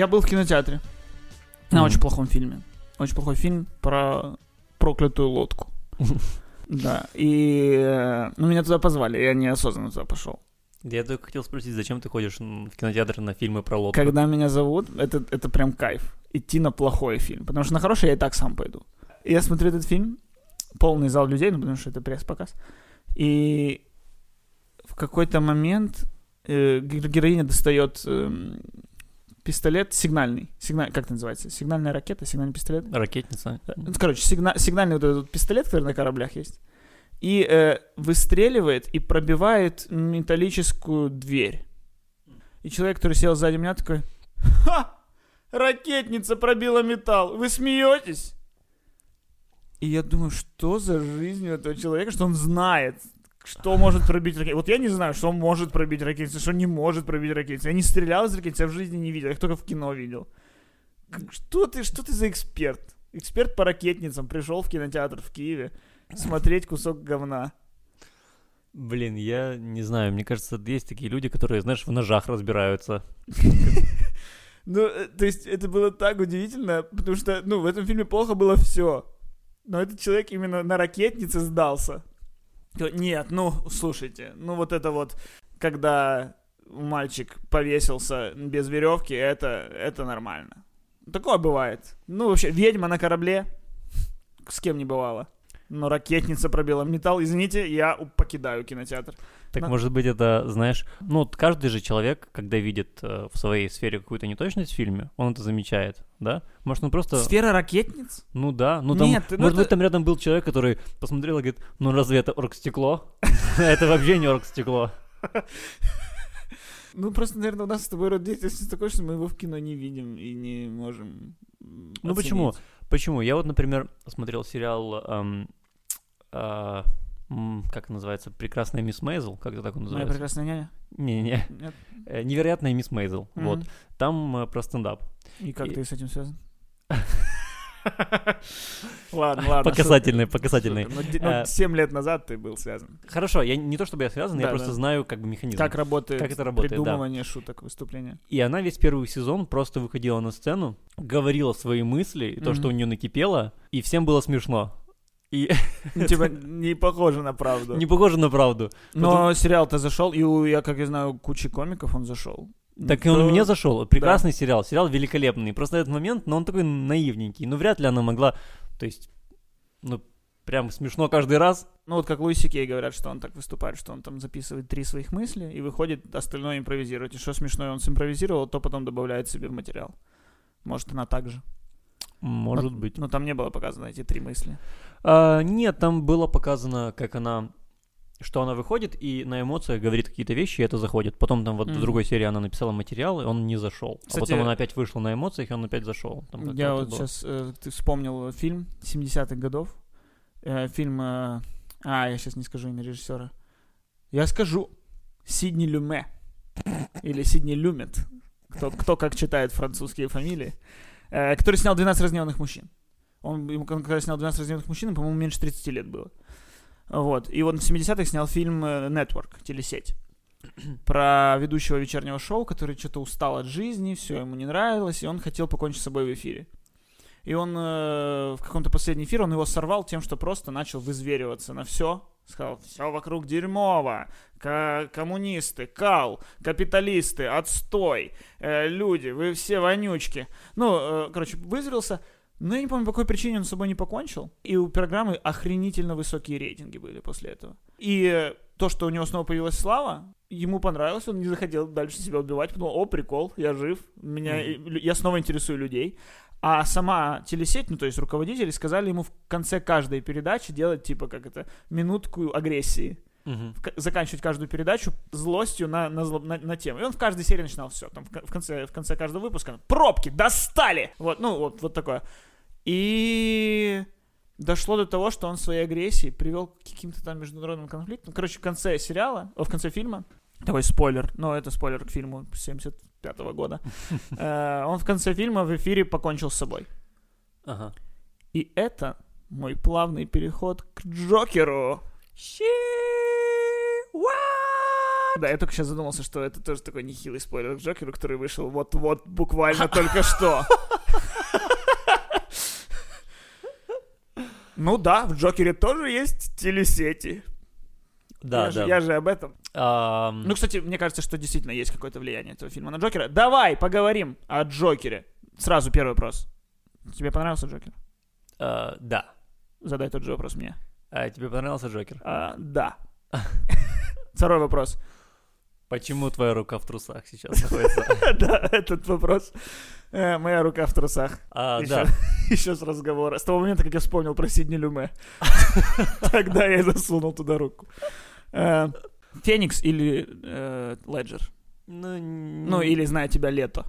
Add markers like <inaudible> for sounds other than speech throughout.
Я был в кинотеатре на Мгм. очень плохом фильме. Очень плохой фильм про проклятую лодку. <laughs> Да, и э, ну, меня туда позвали, я неосознанно туда пошел. Я только хотел спросить, зачем ты ходишь в кинотеатр на фильмы про лодку? Когда меня зовут, это, это прям кайф. Идти на плохой фильм. Потому что на хороший я и так сам пойду. Я смотрю этот фильм, полный зал людей, ну потому что это пресс-показ. И в какой-то момент э, ге- героиня достает эм, пистолет сигнальный. Сигналь, как это называется? Сигнальная ракета, сигнальный пистолет. Ракетница? Ну, Короче, сигна- сигнальный вот этот пистолет, который на кораблях есть. И э, выстреливает и пробивает металлическую дверь. И человек, который сел сзади меня, такой, «Ха! Ракетница пробила металл! Вы смеетесь?» И я думаю, что за жизнь у этого человека, что он знает, что может пробить ракетницу. Вот я не знаю, что может пробить ракетницу, что не может пробить ракетницу. Я не стрелял из ракетницы, я в жизни не видел, я их только в кино видел. Что ты, что ты за эксперт? Эксперт по ракетницам пришел в кинотеатр в Киеве смотреть кусок говна. Блин, я не знаю, мне кажется, есть такие люди, которые, знаешь, в ножах разбираются. <laughs> Ну, э, то есть это было так удивительно, потому что, ну, в этом фильме плохо было все. Но этот человек именно на ракетнице сдался. Нет, ну, слушайте, ну вот это вот, когда мальчик повесился без веревки, это, это нормально. Такое бывает. Ну, вообще, ведьма на корабле, с кем не бывало. Но ракетница пробила металл. Извините, я покидаю кинотеатр. Так, Но- может быть, это, знаешь, ну, каждый же человек, когда видит э, в своей сфере какую-то неточность в фильме, он это замечает, да? Может, он просто... Сфера ракетниц? Ну да, ну там, Нет, ну может это- быть, там рядом был человек, который посмотрел и говорит, ну разве это оргстекло? <laughs> Это вообще не оргстекло. Ну, просто, наверное, у нас с тобой род деятельности такой, что мы его в кино не видим и не можем Ну почему? Почему? Я вот, например, смотрел сериал, эм, а, как это называется, «Прекрасная мисс Мейзел», как-то так он Моя называется? прекрасная няня? Не-не, Нет? э, «Невероятная мисс Мейзел», вот. Мгм. Там э, про стендап. И как И- ты с этим связан? <laughs> Ладно, ладно. Показательный, шутка, показательный. шутка. Ну, де- Э, Ну, 7 лет назад ты был связан. Хорошо, я не то чтобы я связан, я Да, просто знаю как бы механизм. Как работает Как это работает, да. придумывание шуток, выступления? И она весь первый сезон просто выходила на сцену, говорила свои мысли, то, что у нее накипело, и всем было смешно. И <laughs> Ну, Типа, не похоже на правду. не похоже на правду. Но сериал-то зашел, и у, я, как я знаю, кучи комиков он зашел. Так и он Никто- мне зашел. Прекрасный сериал. Сериал великолепный. Просто этот момент, но он такой наивненький. Ну, вряд ли она могла. То есть, ну, прям смешно каждый раз. Ну, вот как Луиси Кей говорят, что он так выступает, что он там записывает три своих мысли и выходит остальное импровизировать. И что смешное он симпровизировал, то потом добавляет себе в материал. Может, она так же. Может Но- быть. Но там не было показано эти три мысли. А, нет, там было показано, как она что она выходит и на эмоциях говорит какие-то вещи, и это заходит. Потом там вот в Мгм. другой серии она написала материал, и он не зашел. а потом она опять вышла на эмоциях, и он опять зашел. Там Я вот было. сейчас ты вспомнил фильм 70-х годов. Э, фильм... э, а, я сейчас не скажу имя режиссера. Я скажу. Сидни Люме. Или Сидни Люмет. Кто, кто как читает французские фамилии. Э, который снял «12 разгневанных мужчин». Он, ему когда снял «12 разгневанных мужчин», ему, по-моему, меньше 30 лет было. Вот. И он в 70-х снял фильм э, «Network», телесеть. <clears throat> Про ведущего вечернего шоу, который что-то устал от жизни, все ему не нравилось, и он хотел покончить с собой в эфире. И он э, в каком-то последний эфир, он его сорвал тем, что просто начал вызвериваться на все. Сказал, все вокруг дерьмово, ко- коммунисты, кал, капиталисты, отстой, э, люди, вы все вонючки. Ну, э, короче, вызверился, но я не помню, по какой причине он с собой не покончил. И у программы охренительно высокие рейтинги были после этого. И то, что у него снова появилась слава, ему понравилось, он не захотел дальше себя убивать, подумал, о, прикол, я жив, меня, я снова интересую людей. А сама телесеть, ну то есть руководители, сказали ему в конце каждой передачи делать типа как это, минутку агрессии. Ка- заканчивать каждую передачу злостью на, на, на, на тему. И он в каждой серии начинал все. Там в, в конце, в конце каждого выпуска пробки достали! Вот, ну, вот, вот такое. И дошло до того, что он своей агрессией привел к каким-то там международным конфликтам. Короче, в конце сериала, о, в конце фильма, такой спойлер, но это спойлер к фильму 75 года, <laughs> э, он в конце фильма в эфире покончил с собой. Ага. И это мой плавный переход к Джокеру. Да, я только сейчас задумался, что это тоже такой нехилый спойлер к Джокеру, который вышел вот-вот буквально только что. <laughs> Ну да, в Джокере тоже есть телесети. Да, я, да. Же, я же об этом. Ам, Ну, кстати, мне кажется, что действительно есть какое-то влияние этого фильма на Джокера. Давай поговорим о Джокере. Сразу первый вопрос. Тебе понравился Джокер? а, да. Задай тот же вопрос мне. А тебе понравился Джокер? А, да. <laughs> Второй вопрос. Почему твоя рука в трусах сейчас находится? <laughs> Да, этот вопрос. Э, Моя рука в трусах. А, Еще, да. <laughs> еще с разговора. С того момента, как я вспомнил про Сидни Люме. <laughs> Тогда я и засунул туда руку. Э, Феникс или э, Леджер? Ну, Ну, или «Зная тебя лето».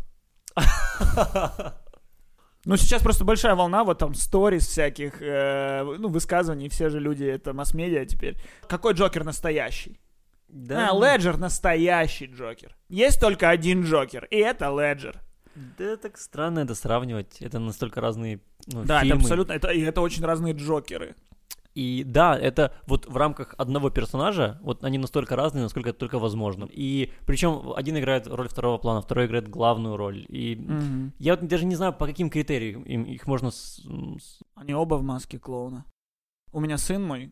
Ну, сейчас просто большая волна, вот там, сторис всяких, э, ну, высказываний, все же люди, это масс-медиа теперь. Какой Джокер настоящий? Да, А, Леджер настоящий Джокер. Есть только один Джокер, и это Леджер. Да, так странно это сравнивать. Это настолько разные ну, Да, фильмы. это абсолютно, это, и это очень разные Джокеры. И да, это вот в рамках одного персонажа, вот они настолько разные, насколько это только возможно. И причем один играет роль второго плана, второй играет главную роль. И Мгм. я вот даже не знаю, по каким критериям им, их можно... с- Они оба в маске клоуна. У меня сын мой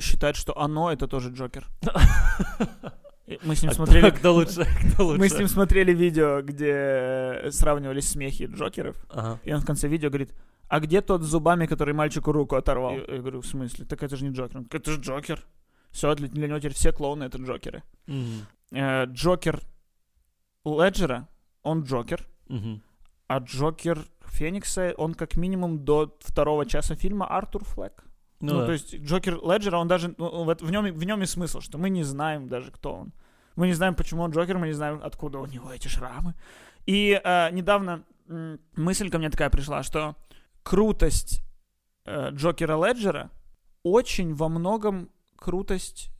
считает, что оно это тоже Джокер. <laughs> Мы с ним А смотрели... Кто лучше? Кто лучше? Мы с ним смотрели видео, где э, сравнивались смехи Джокеров, Ага. и он в конце видео говорит, а где тот с зубами, который мальчику руку оторвал? Я, я говорю, в смысле? Так это же не Джокер. Он, Это же Джокер. Все, для, для него теперь все клоуны это Джокеры. Э, Джокер Леджера, он Джокер, а Джокер Феникса, он как минимум до второго часа фильма Артур Флэк. Ну, Ну, да. то есть Джокер Леджера, он даже, ну, в, эт- в, нем, в нем и смысл, что мы не знаем даже, кто он. Мы не знаем, почему он Джокер, мы не знаем, откуда у него эти шрамы. И э, недавно м, мысль ко мне такая пришла, что крутость э, Джокера Леджера очень во многом крутость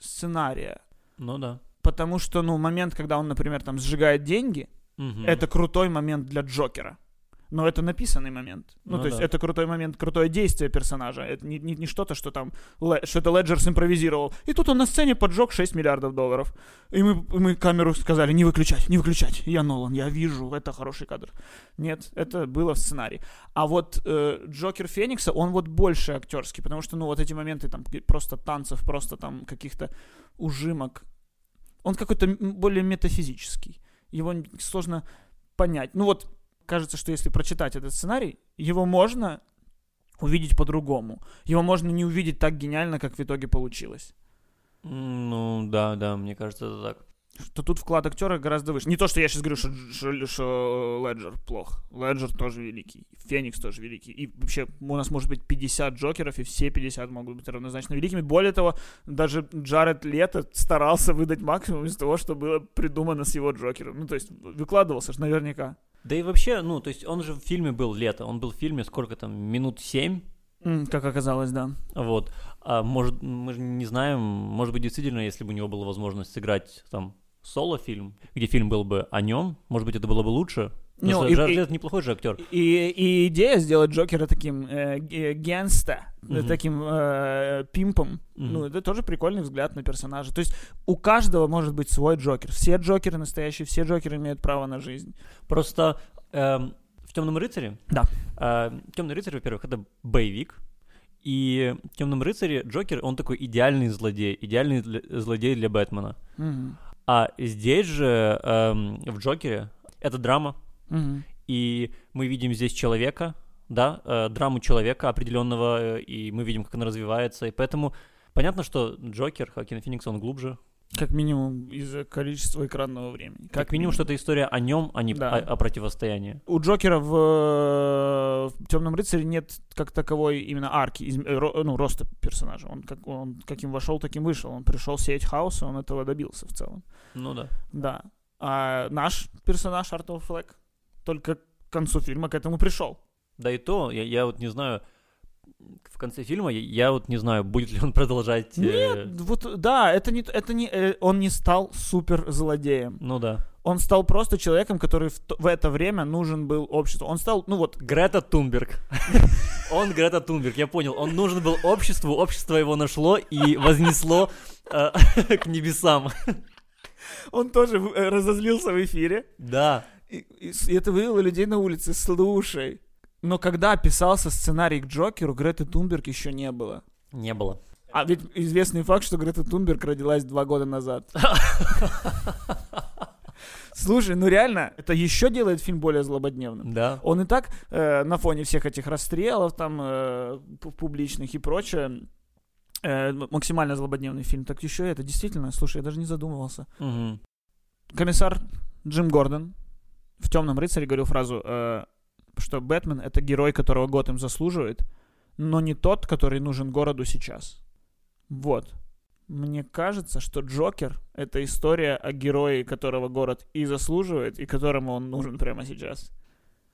сценария. Ну да. Потому что, ну, момент, когда он, например, там сжигает деньги, Мгм. это крутой момент для Джокера. Но это написанный момент. Ну, Ну то есть да. это крутой момент, крутое действие персонажа. Это не, не, не что-то, что там, что это Леджер симпровизировал. И тут он на сцене поджег 6 миллиардов долларов. И мы, мы камеру сказали, не выключать, не выключать. Я Нолан, я вижу, это хороший кадр. Нет, это было в сценарии. А вот э, Джокер Феникса, он вот больше актерский, потому что, ну, вот эти моменты там просто танцев, просто там каких-то ужимок, он какой-то более метафизический. Его сложно понять. Ну вот, кажется, что если прочитать этот сценарий, его можно увидеть по-другому. Его можно не увидеть так гениально, как в итоге получилось. Ну, да, да, мне кажется, это так. Что тут вклад актера гораздо выше. Не то, что я сейчас говорю, что, что, что Леджер плох. Леджер тоже великий. Феникс тоже великий. И вообще у нас может быть 50 Джокеров, и все 50 могут быть равнозначно великими. Более того, даже Джаред Лето старался выдать максимум из того, что было придумано с его Джокером. Ну, то есть выкладывался же наверняка. Да и вообще, ну, то есть он же в фильме был лето, он был в фильме сколько там, минут семь, Как оказалось, да. вот. А может, мы же не знаем, может быть, действительно, если бы у него была возможность сыграть там соло-фильм, где фильм был бы о нем, может быть, это было бы лучше. Ну, и- Джаред и- Лето неплохой же актер. И, и идея сделать Джокера таким э, ге- генста, э, Мгм. таким э, пимпом, Мгм. ну, это тоже прикольный взгляд на персонажа. То есть у каждого может быть свой Джокер. Все Джокеры настоящие, все Джокеры имеют право на жизнь. Просто эм, в Темном рыцаре. Да. Темный рыцарь, во-первых, это боевик. И в Темном рыцаре Джокер, он такой идеальный злодей, идеальный для- злодей для Бэтмена. Мгм. А здесь же эм, в Джокере это драма, Мгм. и мы видим здесь человека, да, э, драму человека определенного, э, и мы видим, как она развивается, и поэтому понятно, что Джокер, Хакин Феникс, он глубже. Как минимум из-за количества экранного времени. Как, минимум, что это история о нем, а не Да. о, о противостоянии. У Джокера в, э, в Темном рыцаре нет как таковой именно арки, из- э, ро- ну, роста персонажа. Он, как, он каким вошел, таким вышел. Он пришел сеять хаос, и он этого добился в целом. Ну да. Да. А наш персонаж Артур Флэк только к концу фильма к этому пришел. Да и то, я, я вот не знаю, в конце фильма, я, вот не знаю, будет ли он продолжать... э, Нет, вот да, это не, это не, э, он не стал супер злодеем. Ну да. Он стал просто человеком, который в, в это время нужен был обществу. Он стал, ну вот, Грета Тунберг. <laughs> Он Грета Тунберг, я понял. Он нужен был обществу, общество его нашло и вознесло э, <laughs> к небесам. Он тоже разозлился в эфире. Да. И это вывело людей на улице. Слушай. Но когда писался сценарий к Джокеру, Греты Тунберг еще не было. Не было. А ведь известный факт, что Грета Тунберг родилась два года назад. Слушай, ну реально, это еще делает фильм более злободневным. Да. Он и так э, на фоне всех этих расстрелов там э, пу- публичных и прочее э, максимально злободневный фильм. Так еще это действительно, слушай, я даже не задумывался. Мгм. Комиссар Джим Гордон в «Темном рыцаре» говорил фразу, э, что Бэтмен — это герой, которого Готэм заслуживает, но не тот, который нужен городу сейчас. Вот. Мне кажется, что Джокер — это история о герое, которого город и заслуживает, и которому он нужен прямо сейчас.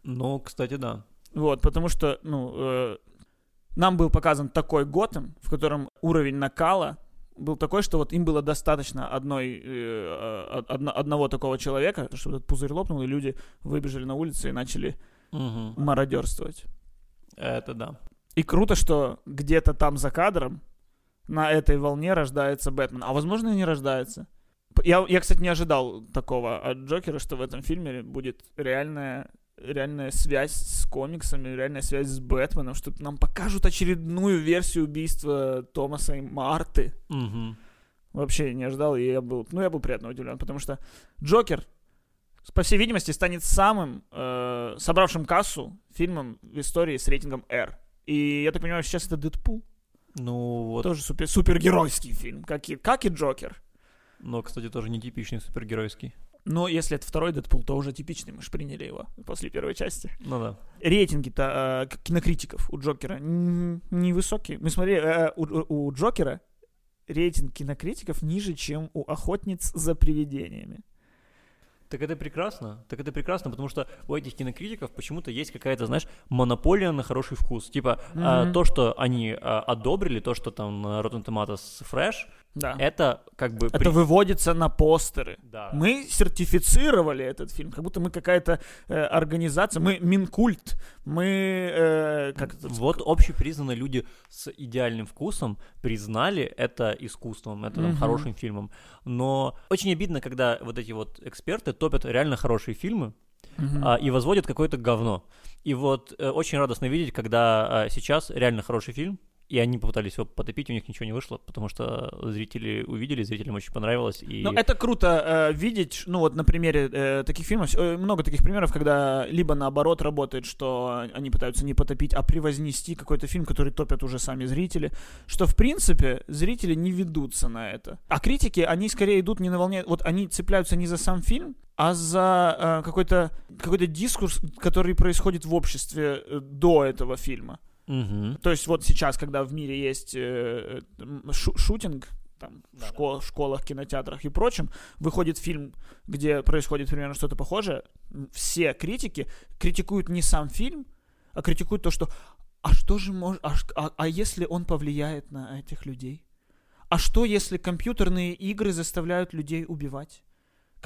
Ну, кстати, да. Вот, потому что, ну, э, нам был показан такой Готэм, в котором уровень накала был такой, что вот им было достаточно одной, э, од- одно- одного такого человека, чтобы этот пузырь лопнул, и люди выбежали на улицы и начали Мгм. мародерствовать. Это да. И круто, что где-то там за кадром на этой волне рождается Бэтмен. А возможно и не рождается. Я, я, кстати, не ожидал такого от Джокера, что в этом фильме будет реальная, реальная связь с комиксами, реальная связь с Бэтменом, что нам покажут очередную версию убийства Томаса и Марты. Мгм. Вообще не ожидал, и я был, ну, я был приятно удивлен, потому что Джокер, по всей видимости, станет самым э, собравшим кассу фильмом в истории с рейтингом R. И я так понимаю, сейчас это Дэдпул. Ну, вот. Тоже супер, супергеройский фильм, как и, как и Джокер. Но, кстати, тоже нетипичный супергеройский. Но если это второй Дэдпул, то уже типичный, мы же приняли его после первой части. Ну да. Рейтинги-то э, кинокритиков у Джокера невысокие. Мы смотрели, э, у- у Джокера рейтинг кинокритиков ниже, чем у охотниц за привидениями. Так это прекрасно. Так это прекрасно, потому что у этих кинокритиков почему-то есть какая-то, знаешь, монополия на хороший вкус. Типа, а, Мгм. то, что они а, одобрили, то, что там Rotten Tomatoes Fresh, Да. это как бы... Это при- выводится на постеры. Да. Мы сертифицировали этот фильм, как будто мы какая-то э, организация, мы Минкульт, мы э, как это, Вот общепризнанные люди с идеальным вкусом признали это искусством, это там, Мгм. хорошим фильмом. Но очень обидно, когда вот эти вот эксперты топят реально хорошие фильмы, а, и возводят какое-то говно. И вот э, очень радостно видеть, когда а, сейчас реально хороший фильм, и они попытались его потопить, у них ничего не вышло, потому что зрители увидели, зрителям очень понравилось. И... Ну, это круто э, видеть, ну, вот на примере э, таких фильмов, э, много таких примеров, когда либо наоборот работает, что они пытаются не потопить, а превознести какой-то фильм, который топят уже сами зрители, что, в принципе, зрители не ведутся на это. А критики, они скорее идут не на волне, вот они цепляются не за сам фильм, а за э, какой-то какой дискурс, который происходит в обществе э, до этого фильма. Мгм. То есть вот сейчас, когда в мире есть э, шутинг, там, в Да-да. школ- школах, кинотеатрах и прочем, выходит фильм, где происходит примерно что-то похожее, все критики критикуют не сам фильм, а критикуют то, что а что же может, а, а- а если он повлияет на этих людей? А что, если компьютерные игры заставляют людей убивать?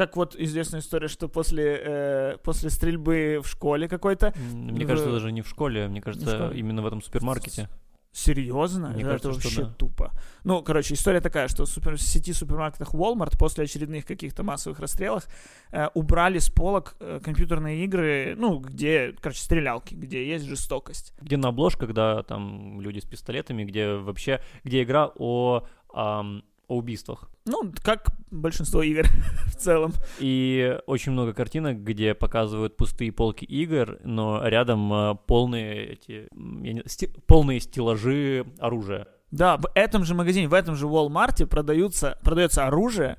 Как вот известная история, что после, э, после стрельбы в школе какой-то Мне в- кажется, даже не в школе, мне кажется, школе. именно в этом супермаркете. Серьезно? Мне это кажется, что вообще да. тупо. Ну, короче, история такая, что в, супер- в сети супермаркетах Walmart после очередных каких-то массовых расстрелов э, убрали с полок э, компьютерные игры, ну, где, короче, стрелялки, где есть жестокость. Где на обложках, да, там люди с пистолетами, где вообще, где игра о, ам, о убийствах. Ну, как большинство игр <laughs> в целом. И очень много картинок, где показывают пустые полки игр, но рядом а, полные эти не- сти- полные стеллажи оружия. Да, в этом же магазине, в этом же Walmart продаются, продается оружие,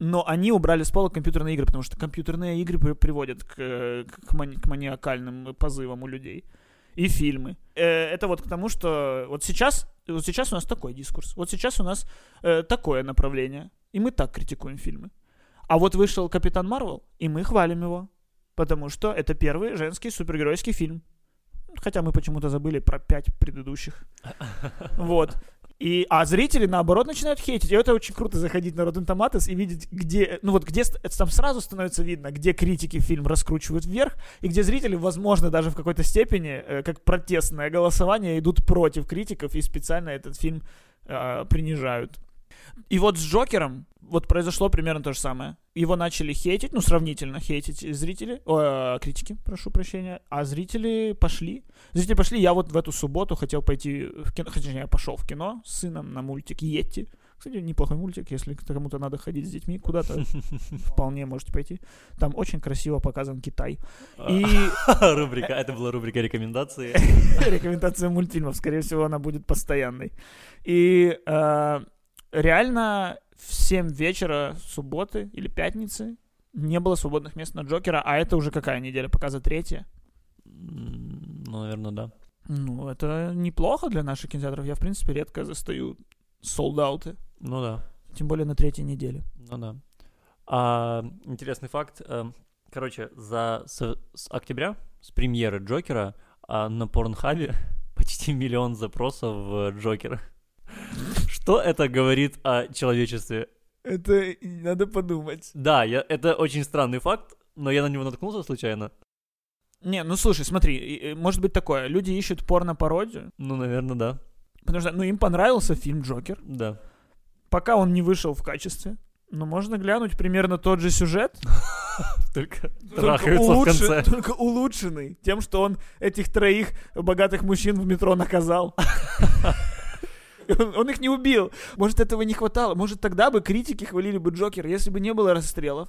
но они убрали с полок компьютерные игры, потому что компьютерные игры при- приводят к, э, к, мани- к маниакальным позывам у людей. И фильмы. Э, это вот к тому, что вот сейчас, вот сейчас у нас такой дискурс. Вот сейчас у нас э, такое направление. И мы так критикуем фильмы. А вот вышел Капитан Марвел, и мы хвалим его. Потому что это первый женский супергеройский фильм. Хотя мы почему-то забыли про пять предыдущих. <laughs> Вот. И, а зрители, наоборот, начинают хейтить. И это очень круто заходить на Rotten Tomatoes и видеть, где, ну вот где, это там сразу становится видно, где критики фильм раскручивают вверх, и где зрители, возможно, даже в какой-то степени, э, как протестное голосование, идут против критиков и специально этот фильм э, принижают. И вот с Джокером вот произошло примерно то же самое. Его начали хейтить, ну, сравнительно хейтить зрители, э, критики, прошу прощения, а зрители пошли. Зрители пошли, я вот в эту субботу хотел пойти в кино, хотя я пошел в кино с сыном на мультик Йетти. Кстати, неплохой мультик, если кому-то надо ходить с детьми куда-то, <laughs> вполне можете пойти. Там очень красиво показан Китай. И... <laughs> Рубрика, это была рубрика рекомендации. <laughs> Рекомендация мультфильмов, скорее всего, она будет постоянной. И э, реально в 7 вечера субботы или пятницы не было свободных мест на Джокера, а это уже какая неделя? Пока за третья? Ну, наверное, да. Ну, это неплохо для наших кинотеатров. Я, в принципе, редко застаю солдаты. Ну да. Тем более на третьей неделе. Ну да. А, интересный факт. Э, короче, за, с, с октября, с премьеры Джокера, а на Порнхабе <laughs> почти миллион запросов в Джокера. Что это говорит о человечестве? Это надо подумать. Да, я, это очень странный факт, но я на него наткнулся случайно. Не, ну слушай, смотри, может быть такое. Люди ищут порно-пародию. Ну, наверное, да. Потому что, ну, им понравился фильм «Джокер». Да. Пока он не вышел в качестве. Но можно глянуть примерно тот же сюжет. <laughs> Только трахаются в конце. <laughs> Только улучшенный. Тем, что он этих троих богатых мужчин в метро наказал. <laughs> <laughs> Он, он их не убил. Может, этого не хватало. Может, тогда бы критики хвалили бы Джокер, если бы не было расстрелов.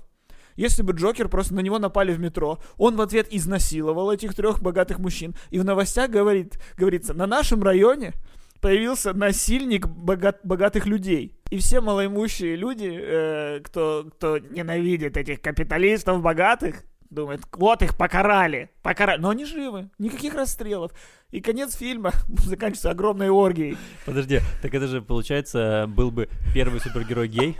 Если бы Джокер просто на него напали в метро, он в ответ изнасиловал этих трех богатых мужчин. И в новостях говорит, говорится, на нашем районе появился насильник богат, богатых людей. И все малоимущие люди, э, кто, кто ненавидит этих капиталистов богатых, думают, вот их покарали, покарали. Но они живы, никаких расстрелов. И конец фильма <laughs> заканчивается огромной оргией. Подожди, так это же, получается, был бы первый супергерой гей?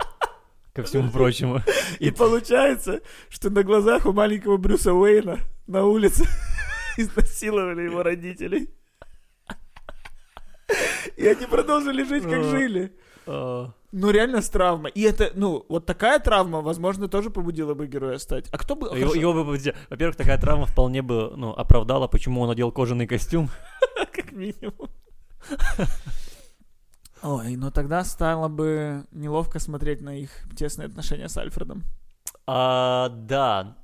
Ко всему прочему. И получается, что на глазах у маленького Брюса Уэйна на улице <laughs> изнасиловали его родителей. И они продолжили жить, как жили. А. Ну, реально с травмой. И это, ну, вот такая травма, возможно, тоже побудила бы героя стать. А кто бы... Его, его бы побудила. Во-первых, такая травма вполне бы, ну, оправдала, почему он надел кожаный костюм. <laughs> Как минимум. Ой, ну тогда стало бы неловко смотреть на их тесные отношения с Альфредом. А, да.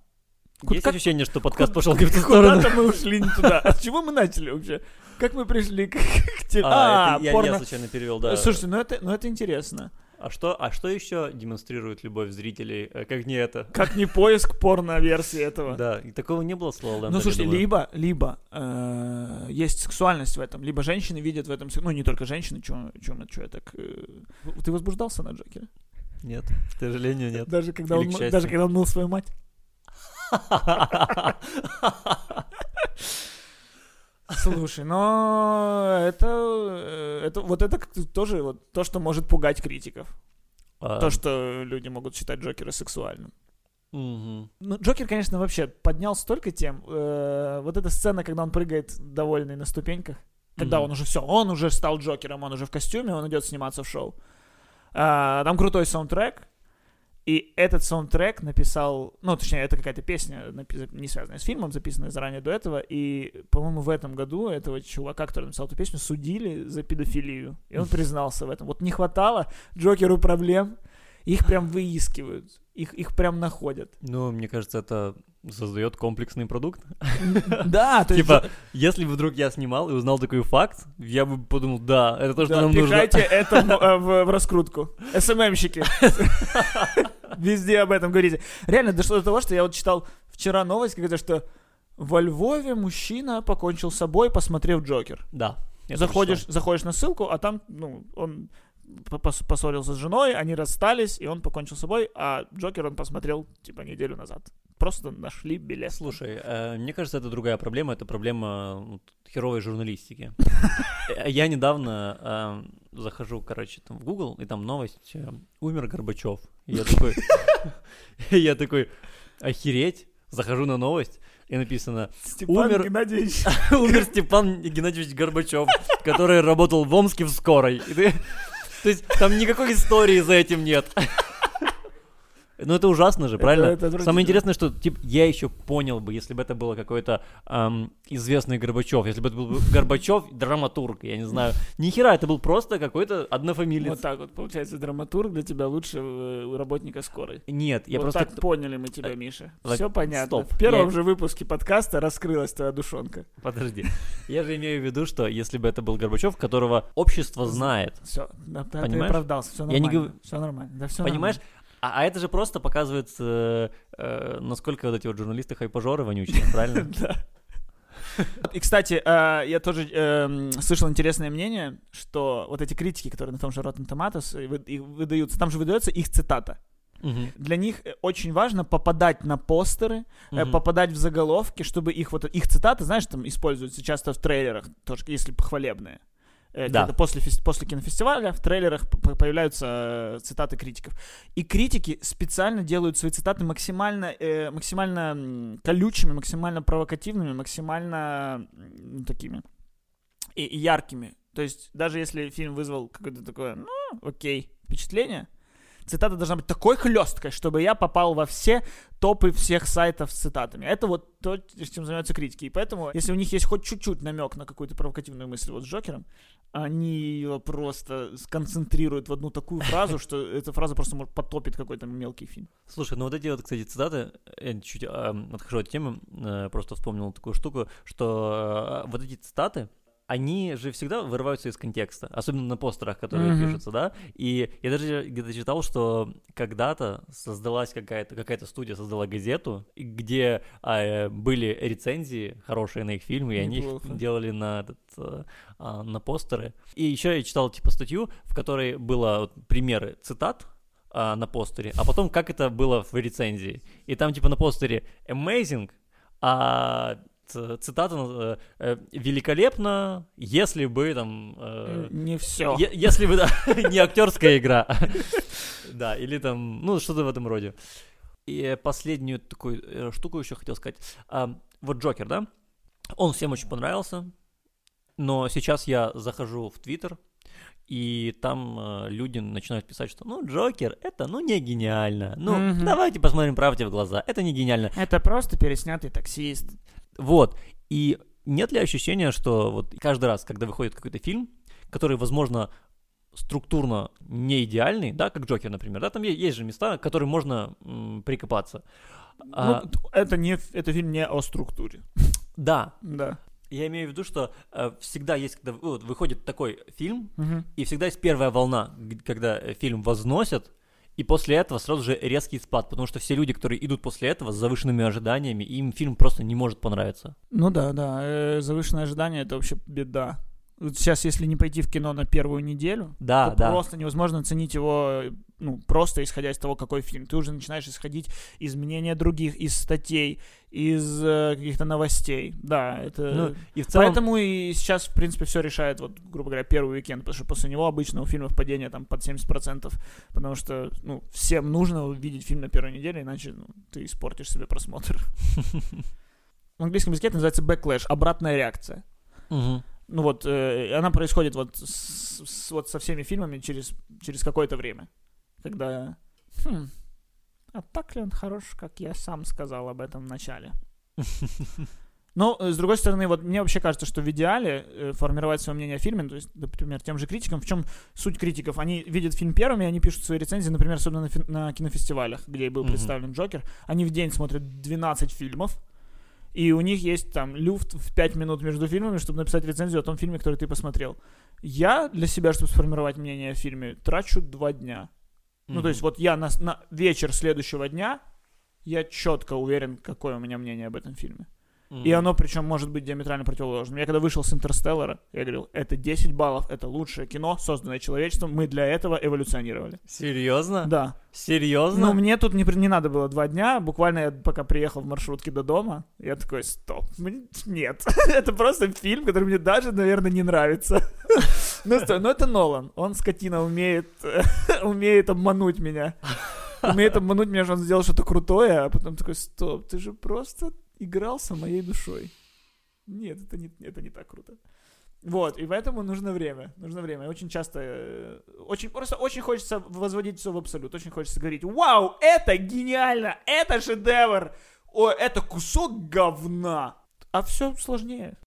Куда, Есть как, ощущение, что подкаст пошел <laughs> в сторону? Куда-то мы ушли не туда. А с чего мы начали вообще? Как мы пришли к, <laughs> тебе? А, а я, случайно перевел, да. Слушайте, ну это, ну это интересно. А что, а что еще демонстрирует любовь зрителей, э, как не это? Как не поиск порно-версии этого. Да, и такого не было слова. Ну, слушай, либо, либо э, есть сексуальность в этом, либо женщины видят в этом, ну, не только женщины, чем, чем, что я так... Э, ты возбуждался на Джокере? Нет, к сожалению, нет. Даже когда, он, даже когда он мыл свою мать? <laughs> <laughs> Слушай, но это, э, это вот это тоже вот то, что может пугать критиков. А... То, что люди могут считать Джокера сексуальным. Угу. Ну, Джокер, конечно, вообще поднял столько тем. Э, вот эта сцена, когда он прыгает довольный на ступеньках, когда угу. он уже все, он уже стал Джокером, он уже в костюме, он идет сниматься в шоу. А, там крутой саундтрек. И этот саундтрек написал, ну, точнее, это какая-то песня, не связанная с фильмом, записанная заранее до этого. И, по-моему, в этом году этого чувака, который написал эту песню, судили за педофилию. И он признался в этом. Вот не хватало Джокеру проблем. Их прям выискивают. Их, их прям находят. Ну, мне кажется, это создает комплексный продукт. <laughs> Да, то есть... Типа, если бы вдруг я снимал и узнал такой факт, я бы подумал, да, это то, что нам нужно. Пихайте это <laughs> э, в раскрутку. СММщики. <laughs> Везде об этом говорите. Реально дошло до того, что я вот читал вчера новость какая-то, что во Львове мужчина покончил с собой, посмотрев Джокер. Да. Заходишь, заходишь на ссылку, а там, ну, он поссорился с женой, они расстались, и он покончил с собой, а Джокер он посмотрел, типа, неделю назад. Просто нашли билет. Слушай, э, мне кажется, это другая проблема, это проблема херовой журналистики. <laughs> Я недавно э, захожу, короче, там в Google, и там новость, э, умер Горбачев. я такой, <laughs> я такой, охереть, захожу на новость, и написано Степан умер, Геннадьевич. <laughs> умер Степан Геннадьевич Горбачев, который работал в Омске в скорой. То есть там никакой истории за этим нет. Ну это ужасно же, правильно? это отвратительно. Самое интересное, что типа я еще понял бы, если бы это было какой-то ам, известный Горбачев, если бы это был бы Горбачев, драматург, я не знаю. Ни хера, это был просто какой-то однофамилец. Вот так вот, получается, драматург для тебя лучше э, работника скорой. Нет, я вот просто... так поняли мы тебя, Миша. так, Все понятно. стоп. В первом Я- же выпуске подкаста раскрылась твоя душонка. Подожди. Я же имею в виду, что если бы это был Горбачев, которого общество знает, Все, да, ты оправдался, все Я не нормально. говорю- Все нормально, да все понимаешь? А, а это же просто показывает, э, э, насколько вот эти вот журналисты хайпажоры вонючие, правильно? <laughs> Да. И, кстати, э, я тоже эм, слышал интересное мнение, что вот эти критики, которые на том же Rotten Tomatoes и выдаются, там же выдается их цитата. Мгм. Для них э, очень важно попадать на постеры, э, Мгм. попадать в заголовки, чтобы их вот их цитаты, знаешь, там используются часто в трейлерах, тоже если похвалебные. Э, Да. После, после кинофестиваля в трейлерах появляются э, цитаты критиков. И критики специально делают свои цитаты максимально, э, максимально колючими, максимально провокативными, максимально м, такими и, и яркими. То есть даже если фильм вызвал какое-то такое, ну, окей, впечатление, цитата должна быть такой хлесткой, чтобы я попал во все топы всех сайтов с цитатами. Это вот то, чем занимаются критики. И поэтому, если у них есть хоть чуть-чуть намек на какую-то провокативную мысль вот с Джокером, они ее просто сконцентрируют в одну такую фразу, что эта фраза просто может потопит какой-то мелкий фильм. Слушай, ну вот эти вот, кстати, цитаты, я чуть эм, отхожу от темы, э, просто вспомнил такую штуку, что э, вот эти цитаты, они же всегда вырываются из контекста, особенно на постерах, которые Мгм. пишутся, да. И я даже где-то читал, что когда-то создалась какая-то какая-то студия создала газету, где э, были рецензии хорошие на их фильмы, и они их делали на этот э, а, на постеры. И еще я читал типа статью, в которой было вот примеры цитат а, на постере, а потом как это было в рецензии. И там типа на постере amazing, а цитата э, э, великолепно, если бы там э, Не все. Е- если бы, <laughs> да, не актерская игра. <laughs> Да, или там, ну, что-то в этом роде. И последнюю такую э, штуку еще хотел сказать. А, Вот Джокер, да? Он всем очень понравился, но сейчас я захожу в Твиттер, и там э, люди начинают писать, что, ну, Джокер, это, ну, не гениально. Ну, Мгм. давайте посмотрим правде в глаза, это не гениально. Это просто переснятый таксист. Вот. И нет ли ощущения, что вот каждый раз, когда выходит какой-то фильм, который, возможно, структурно не идеальный, да, как Джокер, например, да, там есть же места, к которым можно м, прикопаться. А, Ну, это не это фильм не о структуре. да, Да. я имею в виду, что э, всегда есть, когда вот, выходит такой фильм, Мгм. и всегда есть первая волна, когда фильм возносят, и после этого сразу же резкий спад, потому что все люди, которые идут после этого с завышенными ожиданиями, им фильм просто не может понравиться. Ну да, да. э, завышенное ожидание это вообще беда. Сейчас, если не пойти в кино на первую неделю, Да, то да. просто невозможно оценить его, ну, просто исходя из того, какой фильм. Ты уже начинаешь исходить из мнения других, из статей, из э, каких-то новостей. Да, это... Ну, и в целом... Поэтому и сейчас, в принципе, все решает, вот, грубо говоря, первый уикенд, потому что после него обычно у фильмов падение там под 70%, потому что, ну, всем нужно увидеть фильм на первой неделе, иначе ну, ты испортишь себе просмотр. <laughs> В английском языке это называется backlash, обратная реакция. Мгм. Ну вот, э, она происходит вот, с, с- вот со всеми фильмами через, через какое-то время. Когда, хм, а так ли он хорош, как я сам сказал об этом в начале? <laughs> Но, э, с другой стороны, вот мне вообще кажется, что в идеале э, формировать свое мнение о фильме, то есть, например, тем же критикам, в чем суть критиков? Они видят фильм первыми, они пишут свои рецензии, например, особенно на, фи- на кинофестивалях, где был Мгм. представлен Джокер. Они в день смотрят 12 фильмов, и у них есть там люфт в 5 минут между фильмами, чтобы написать рецензию о том фильме, который ты посмотрел. Я для себя, чтобы сформировать мнение о фильме, трачу 2 дня. Ну, то есть вот я на, на вечер следующего дня, я четко уверен, какое у меня мнение об этом фильме. И Мгм. оно, причем, может быть диаметрально противоположным. Я когда вышел с Интерстеллара, я говорил, это 10 баллов, это лучшее кино, созданное человечеством, мы для этого эволюционировали. Серьезно? Да. Серьезно? Но мне тут не, не надо было два дня, буквально я пока приехал в маршрутке до дома, я такой, стоп, нет, <laughs> это просто фильм, который мне даже, наверное, не нравится. <laughs> Ну, стой, ну это Нолан, он, скотина, умеет, <laughs> умеет обмануть меня. Умеет обмануть меня, что он сделал что-то крутое, а потом такой, стоп, ты же просто игрался моей душой. Нет, это не, это не так круто. Вот, и поэтому нужно время, нужно время. Очень часто, э, очень, просто очень хочется возводить все в абсолют, очень хочется говорить, вау, это гениально, это шедевр, о, это кусок говна. А все сложнее.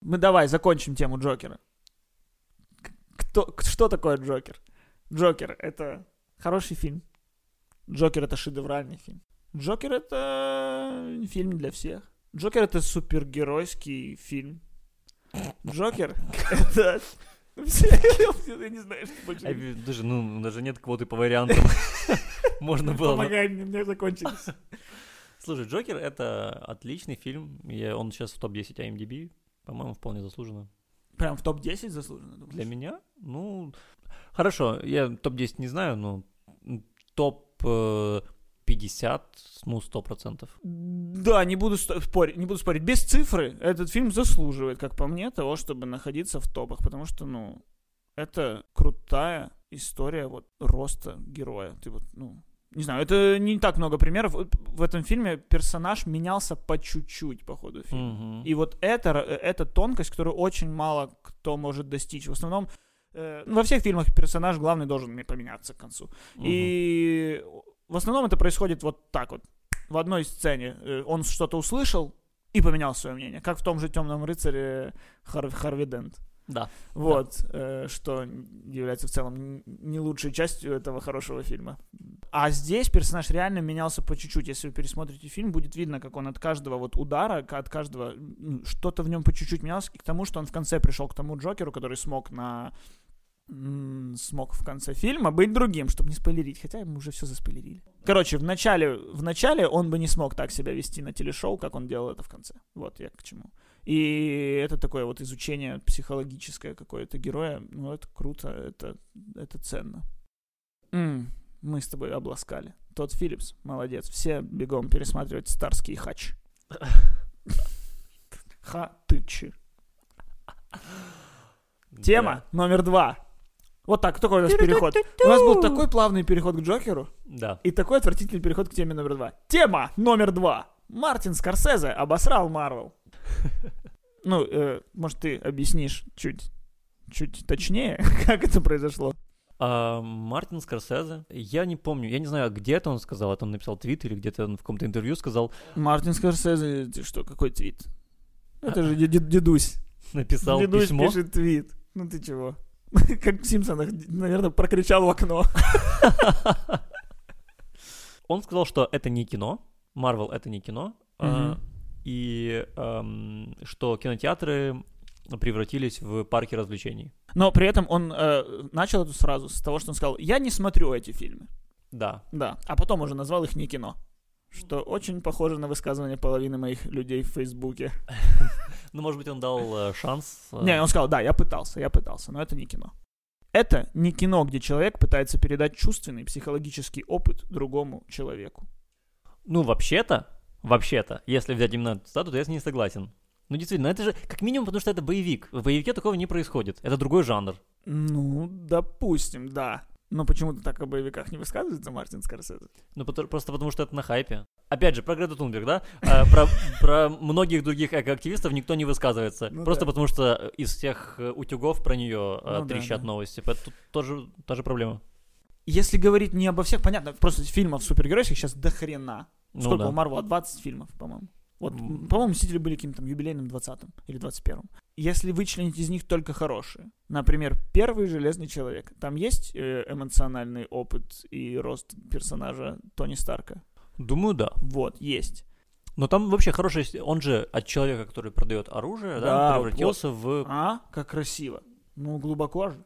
Мы давай закончим тему Джокера. Кто, что такое Джокер? Джокер — это хороший фильм. Джокер — это шедевральный фильм. Джокер — это фильм для всех. Джокер — это супергеройский фильм. Джокер — это... <laughs> Я не знаю, что больше. Даже, ну, даже нет квоты по вариантам. <laughs> Можно было... Помогай мне, мне закончились. <laughs> Слушай, Джокер — это отличный фильм. и Он сейчас в топ-10 IMDb. По-моему, вполне заслуженно. Прям в топ-10 заслуженно, думаешь? Для меня? Ну, хорошо, я топ-10 не знаю, но м, топ-50, ну, 100%. Да, не буду спорить, не буду спорить. Без цифры этот фильм заслуживает, как по мне, того, чтобы находиться в топах, потому что, ну, это крутая история вот роста героя. Ты вот, ну, не знаю, это не так много примеров. В этом фильме персонаж менялся по чуть-чуть по ходу фильма. Мгм. И вот это, р- это тонкость, которую очень мало кто может достичь. В основном э, ну, во всех фильмах персонаж главный должен ме- поменяться к концу. Мгм. И в основном это происходит вот так вот. В одной сцене э, он что-то услышал и поменял свое мнение. Как в том же темном рыцаре Хар- Харви Дент. Да. Вот, э, что является в целом не лучшей частью этого хорошего фильма. А здесь персонаж реально менялся по чуть-чуть. Если вы пересмотрите фильм, будет видно, как он от каждого вот удара, от каждого что-то в нем по чуть-чуть менялось, и к тому, что он в конце пришел к тому Джокеру, который смог на смог в конце фильма быть другим, чтобы не спойлерить, хотя мы уже все заспойлерили. Короче, в начале, в начале он бы не смог так себя вести на телешоу, как он делал это в конце. Вот я к чему. И это такое вот изучение психологическое какое-то героя. Ну, это круто, это, это ценно. М, мы с тобой обласкали. Тот Филлипс, молодец. Все бегом пересматривать «Старский хач». <laughs> Хатычи. Тема номер два. Вот так, такой у нас переход. У нас был такой плавный переход к Джокеру Да. и такой отвратительный переход к теме номер два. Тема номер два. Мартин Скорсезе обосрал Марвел. <laughs> Ну, э, может, ты объяснишь чуть, чуть точнее, <laughs> как это произошло? А, Мартин Скорсезе, я не помню, я не знаю, где это он сказал, это он написал твит или где-то он в каком-то интервью сказал, Мартин Скорсезе, ты что, какой твит? Это же дед- дедусь. написал Дедусь письмо. пишет твит. Ну ты чего? <laughs> Как в Симпсонах, наверное, прокричал в окно. <laughs> Он сказал, что это не кино, Марвел это не кино, а, и ам, что кинотеатры превратились в парки развлечений. Но при этом он э, начал эту сразу с того, что он сказал, я не смотрю эти фильмы. Да. Да, а потом уже назвал их не кино. Что очень похоже на высказывание половины моих людей в Фейсбуке. <laughs> Ну, может быть, он дал э, шанс. э, Не, он сказал, да, я пытался, я пытался, но это не кино. Это не кино, где человек пытается передать чувственный психологический опыт другому человеку. Ну, вообще-то, вообще-то, если взять именно эту цитату, то я с ней согласен. Ну, действительно, это же как минимум потому, что это боевик. В боевике такого не происходит. Это другой жанр. Ну, допустим, да. Но почему-то так о боевиках не высказывается Мартин Скорсезе. Ну, просто потому, что это на хайпе. Опять же, про Грету Тунберг, да? А, про, про многих других экоактивистов никто не высказывается. Ну просто да. потому, что из всех э, утюгов про нее э, Ну да, трещат да. новости. Поэтому тут тоже та же проблема. Если говорить не обо всех, понятно, просто фильмов супергеройских сейчас до хрена. Ну Сколько да. у Марвела? 20 фильмов, по-моему. Вот, по-моему, Мстители были каким-то там юбилейным 20-м или 21-м. Если вычленить из них только хорошие, например, первый Железный Человек, там есть э, эмоциональный опыт и рост персонажа Тони Старка? Думаю, да. Вот, есть. Но там вообще хороший... Он же от человека, который продает оружие, да, Да, превратился в... А, как красиво. Ну, глубоко же.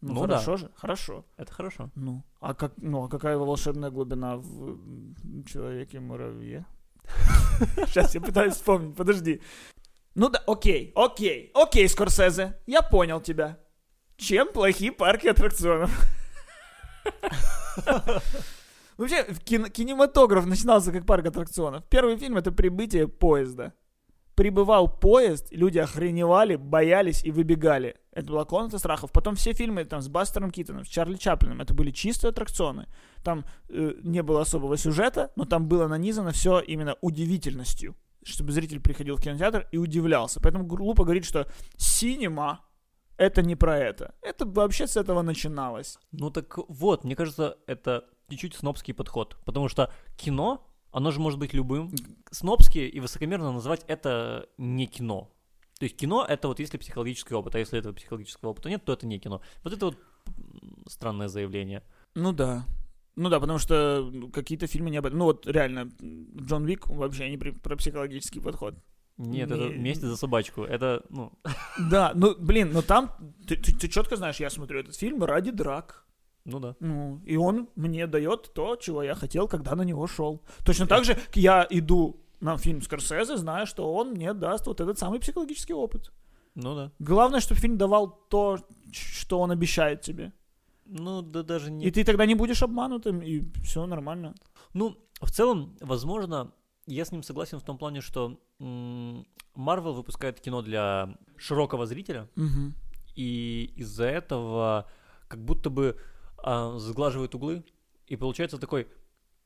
Ну, Ну хорошо же, хорошо. Это хорошо. Ну, а как, ну, а какая волшебная глубина в Человеке-муравье? <laughs> Сейчас я пытаюсь вспомнить, подожди. Ну да, окей, окей, окей, Скорсезе, я понял тебя. Чем плохи парки аттракционов? <laughs> Вообще, кинематограф начинался как парк аттракционов. Первый фильм — это прибытие поезда. Прибывал поезд, люди охреневали, боялись и выбегали. Это была комната страхов. Потом все фильмы там с Бастером Китоном, с Чарли Чаплином, это были чистые аттракционы. Там э, не было особого сюжета, но там было нанизано все именно удивительностью, чтобы зритель приходил в кинотеатр и удивлялся. Поэтому глупо говорить, что синема это не про это. Это вообще с этого начиналось. Ну так вот, мне кажется, это чуть-чуть снобский подход. Потому что кино, оно же может быть любым. Снобски и высокомерно называть это не кино. То есть кино это вот если психологический опыт, а если этого психологического опыта нет, то это не кино. Вот это вот странное заявление. Ну да. Ну да, потому что ну, какие-то фильмы не об этом. Ну вот реально, Джон Вик вообще не при- про психологический подход. Нет, это Не- вместе за собачку. Это, ну, Да, ну блин, но там ты, ты, четко знаешь, я смотрю этот фильм ради драк. Ну да. Ну, и он мне дает то, чего я хотел, когда на него шел. Точно так же я иду на фильм Скорсезе, зная, что он мне даст вот этот самый психологический опыт. Ну да. Главное, чтобы фильм давал то, что он обещает тебе. Ну да даже не... И ты тогда не будешь обманутым, и все нормально. Ну, в целом, возможно, я с ним согласен в том плане, что Марвел выпускает кино для широкого зрителя, Мгм. и из-за этого как будто бы а, сглаживает углы, и получается такой,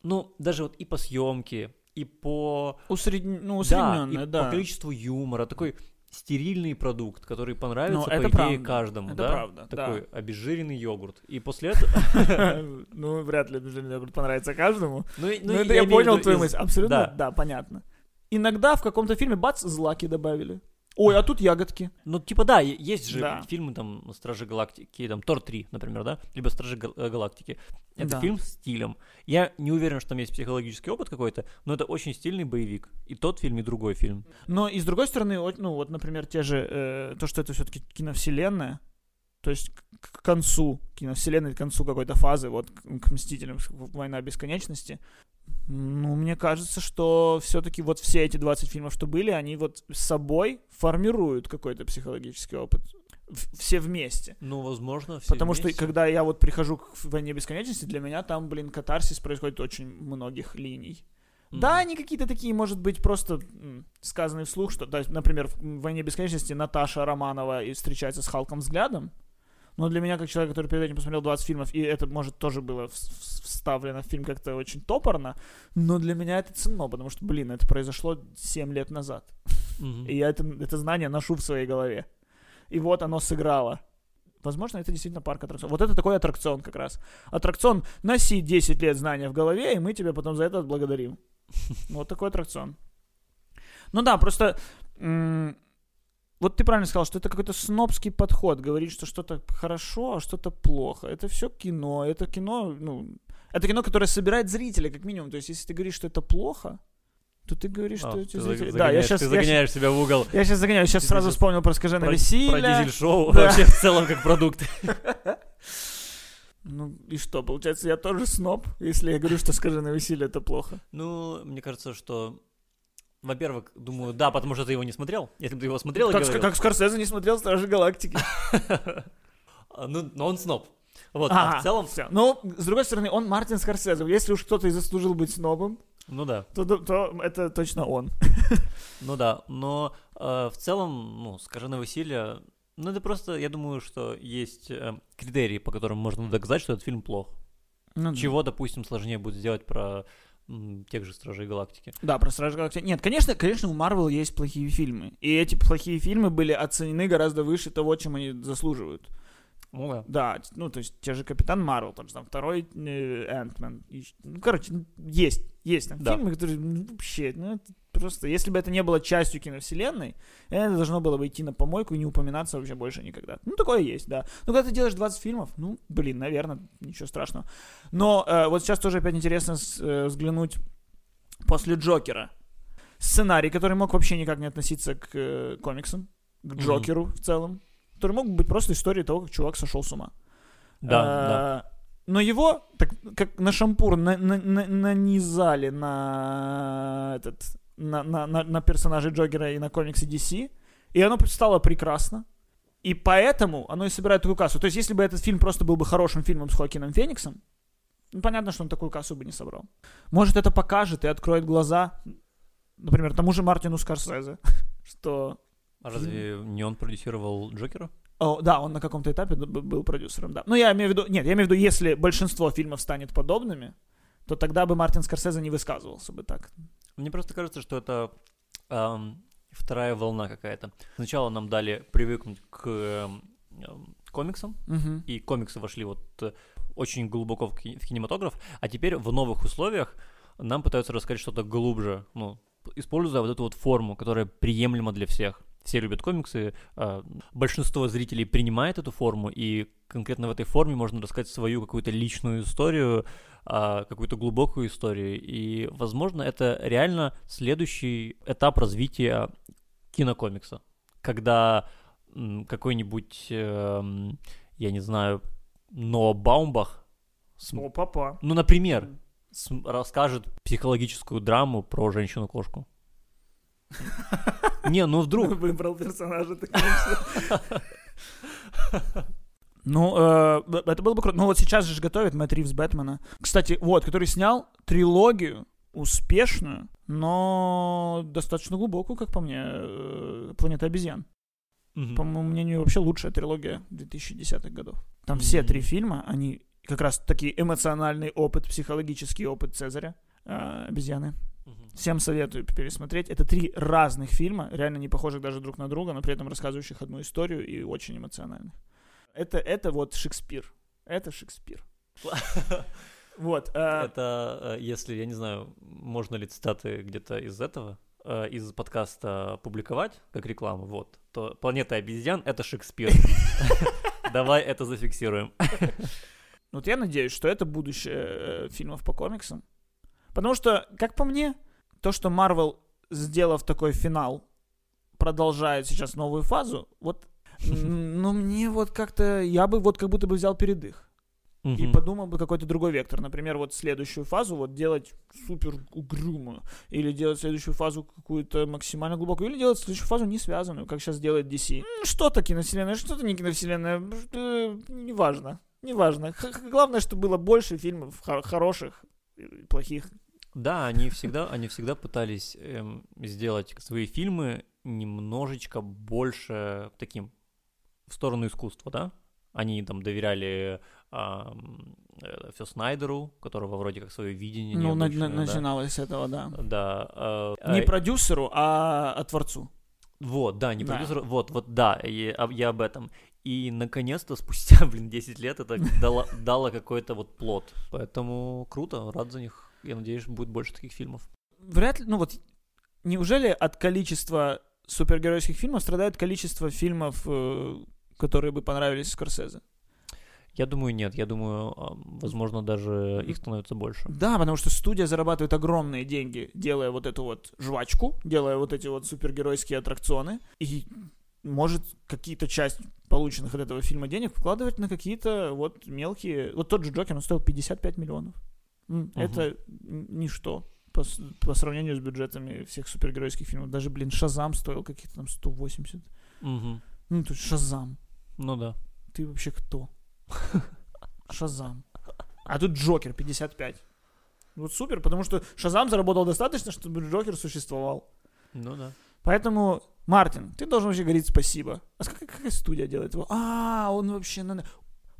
ну, даже вот и по съемке, и по... Усредн... Ну, да, усредненное, и да. по количеству юмора, такой стерильный продукт, который понравится, Ну, по это идее, правда. каждому, Это да? правда, да. Такой обезжиренный йогурт. И после <laughs> этого... Ну, вряд ли это понравится каждому. Ну, Ну, это я понял твою мысль. Абсолютно, Да. да, понятно. Иногда в каком-то фильме, бац, злаки добавили. Ой, а тут ягодки. Ну, типа, да, есть же Да. фильмы, там, Стражи Галактики, там, Тор 3, например, да, либо Стражи э, Галактики. Это Да. фильм с стилем. Я не уверен, что там есть психологический опыт какой-то, но это очень стильный боевик. И тот фильм, и другой фильм. Но и с другой стороны, ну вот, например, те же, э, то, что это все-таки киновселенная, то есть к, к концу киновселенной, к концу какой-то фазы, вот к, к Мстителям, Война бесконечности, ну, мне кажется, что все-таки вот все эти 20 фильмов, что были, они вот с собой формируют какой-то психологический опыт. Все вместе. Ну, возможно, все Потому что вместе. когда я вот прихожу к «Войне бесконечности», для меня там, блин, катарсис происходит очень многих линий. Мгм. Да, они какие-то такие, может быть, просто сказанные вслух, что, например, в «Войне бесконечности» Наташа Романова встречается с Халком взглядом, но для меня, как человек, который перед этим посмотрел 20 фильмов, и это, может, тоже было вставлено в фильм как-то очень топорно, но для меня это ценно, потому что, блин, это произошло 7 лет назад. Мгм. И я это, это знание ношу в своей голове. И вот оно сыграло. Возможно, это действительно парк аттракцион. Вот это такой аттракцион как раз. Аттракцион «Носи 10 лет знания в голове, и мы тебя потом за это отблагодарим». Вот такой аттракцион. Ну да, просто... м, Вот ты правильно сказал, что это какой-то снобский подход. Говорить, что что-то хорошо, а что-то плохо. Это все кино. Это кино, ну... Это кино, которое собирает зрителя, как минимум. То есть, если ты говоришь, что это плохо, то ты говоришь, А, что эти зрители... Да, я сейчас... Ты загоняешь себя в угол. Я сейчас загоняю, сейчас Ты сразу сейчас вспомнил про скаженое Про, веселье. про дизель-шоу <laughs> Да. вообще в целом как продукт. <laughs> Ну и что, получается, я тоже сноб, если я говорю, что скаженое веселье это плохо. Ну, мне кажется, что... Во-первых, думаю, да, потому что ты его не смотрел. Если бы ты его смотрел Как, говорил... как Скорсезе не смотрел Стражи Галактики. <laughs> А, Ну, но он сноб. Вот, а в целом... всё. Ну, с другой стороны, он Мартин Скорсезе. Если уж кто-то и заслужил быть снобом, Ну да, то, то это точно он. <laughs> ну да. Но э, в целом, ну, скаженое веселье... Ну, это просто, я думаю, что есть э, критерии, по которым можно доказать, что этот фильм плох. Ну да. Чего, допустим, сложнее будет сделать про тех же Стражей Галактики. Да, про Стражи Галактики. Нет, конечно, конечно, у Марвел есть плохие фильмы. И эти плохие фильмы были оценены гораздо выше того, чем они заслуживают. Ну да. Да, ну, то есть, те же Капитан Марвел, тот же там второй Энтмен. Ну, короче, ну, есть, есть там Да. фильмы, которые, ну, вообще, ну, это просто, если бы это не было частью киновселенной, это должно было бы идти на помойку и не упоминаться вообще больше никогда. Ну, такое есть, да. Ну, когда ты делаешь 20 фильмов, ну, блин, наверное, ничего страшного. Но э, вот сейчас тоже опять интересно с- э, взглянуть после Джокера. Сценарий, который мог вообще никак не относиться к э, комиксам, к. Джокеру в целом, который мог быть просто историей того, как чувак сошел с ума. Да, да. А, Но его, так как на шампур на- на- на- нанизали на этот на, на, на, на персонажей Джокера и на комиксы DC, и оно стало прекрасно. И поэтому оно и собирает такую кассу. То есть, если бы этот фильм просто был бы хорошим фильмом с Хоакином Фениксом, ну, понятно, что он такую кассу бы не собрал. Может, это покажет и откроет глаза, например, тому же Мартину Скорсезе, <laughs> что разве не он продюсировал Джокера? о, да, он на каком-то этапе был продюсером, да. Ну, я имею в виду, нет, я имею в виду, если большинство фильмов станет подобными, то тогда бы Мартин Скорсезе не высказывался бы так. Мне просто кажется, что это ам, вторая волна какая-то. Сначала нам дали привыкнуть к эм, эм, комиксам, Мгм. и комиксы вошли вот э, очень глубоко в, ки- в кинематограф, а теперь в новых условиях нам пытаются рассказать что-то глубже, ну, используя вот эту вот форму, которая приемлема для всех. Все любят комиксы, а, большинство зрителей принимает эту форму, и конкретно в этой форме можно рассказать свою какую-то личную историю, а, какую-то глубокую историю, и, возможно, это реально следующий этап развития кинокомикса, когда какой-нибудь, эм, я не знаю, Ноа Баумбах, с- О, папа. ну, например, расскажет психологическую драму про женщину-кошку. Не, ну вдруг. <laughs> Выбрал персонажа таким <laughs> Ну, э, это было бы круто. Ну, вот сейчас же готовит Мэтт Ривз Бэтмена. Кстати, вот, который снял трилогию успешную, но достаточно глубокую, как по мне, э, «Планета обезьян». Мгм. По моему мнению, вообще лучшая трилогия 2010-х годов. Там все три фильма, они как раз таки эмоциональный опыт, психологический опыт Цезаря, э, обезьяны. Всем советую пересмотреть. Это три разных фильма, реально не похожих даже друг на друга, но при этом рассказывающих одну историю и очень эмоциональных. Это, это вот Шекспир. Это Шекспир. <laughs> Вот. э, Это, э, если, я не знаю, можно ли цитаты где-то из этого, э, из подкаста публиковать как рекламу, вот, то «Планета обезьян» — это Шекспир. <laughs> Давай это зафиксируем. <laughs> Вот я надеюсь, что это будущее фильмов по комиксам. Потому что, как по мне, то, что Марвел, сделав такой финал, продолжает сейчас новую фазу, вот, <laughs> ну, мне вот как-то, я бы вот как будто бы взял передых. И Мгм. подумал бы какой-то другой вектор. Например, вот следующую фазу вот делать супер угрюмую. Или делать следующую фазу какую-то максимально глубокую. Или делать следующую фазу не связанную, как сейчас делает DC. Что-то киновселенная, что-то не киновселенная. э, Неважно. Неважно. Х- Главное, чтобы было больше фильмов хо- хороших и плохих. Да, они всегда, они всегда пытались эм, сделать свои фильмы немножечко больше таким в сторону искусства, да? Они там доверяли все Снайдеру, у которого вроде как свое видение Ну, на- на- да. начиналось с этого, да. Да. э, Не э, продюсеру, а, а творцу. Вот, да, не Да. продюсер, вот, вот, да, и- а- я об этом. И, наконец-то, спустя, <laughs> блин, 10 лет это дало, дало какой-то вот плод. Поэтому круто, рад за них. Я надеюсь, будет больше таких фильмов. вряд ли, ну вот, неужели от количества супергеройских фильмов страдает количество фильмов, э, которые бы понравились Скорсезе? Я думаю, нет. Я думаю, а, возможно, даже их становится больше. Да, потому что студия зарабатывает огромные деньги, делая вот эту вот жвачку, делая вот эти вот супергеройские аттракционы, и может какие-то часть полученных от этого фильма денег вкладывать на какие-то вот мелкие... Вот тот же Джокер, он стоил 55 миллионов. Это н- ничто по, по сравнению с бюджетами всех супергеройских фильмов. Даже, блин, Шазам стоил каких-то там 180. Мгм. Ну, то есть Шазам. Ну да. Ты вообще кто? Шазам. А тут Джокер 55. Вот супер, потому что Шазам заработал достаточно, чтобы Джокер существовал. Ну да. Поэтому, Мартин, ты должен вообще говорить спасибо. А какая, какая студия делает его? А, он вообще...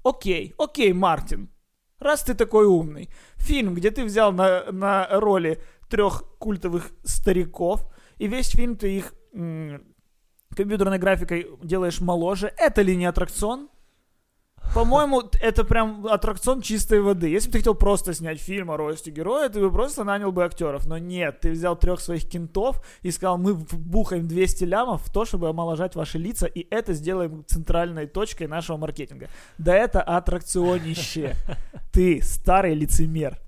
Окей, окей, Мартин. Раз ты такой умный. Фильм, где ты взял на, на роли трех культовых стариков, и весь фильм ты их м, компьютерной графикой делаешь моложе, это ли не аттракцион? По-моему, это прям аттракцион чистой воды. Если бы ты хотел просто снять фильм о росте героя, ты бы просто нанял бы актеров. Но нет, ты взял трех своих кентов и сказал, мы вбухаем 200 лямов в то, чтобы омоложать ваши лица, и это сделаем центральной точкой нашего маркетинга. Да это аттракционище. Ты старый лицемер.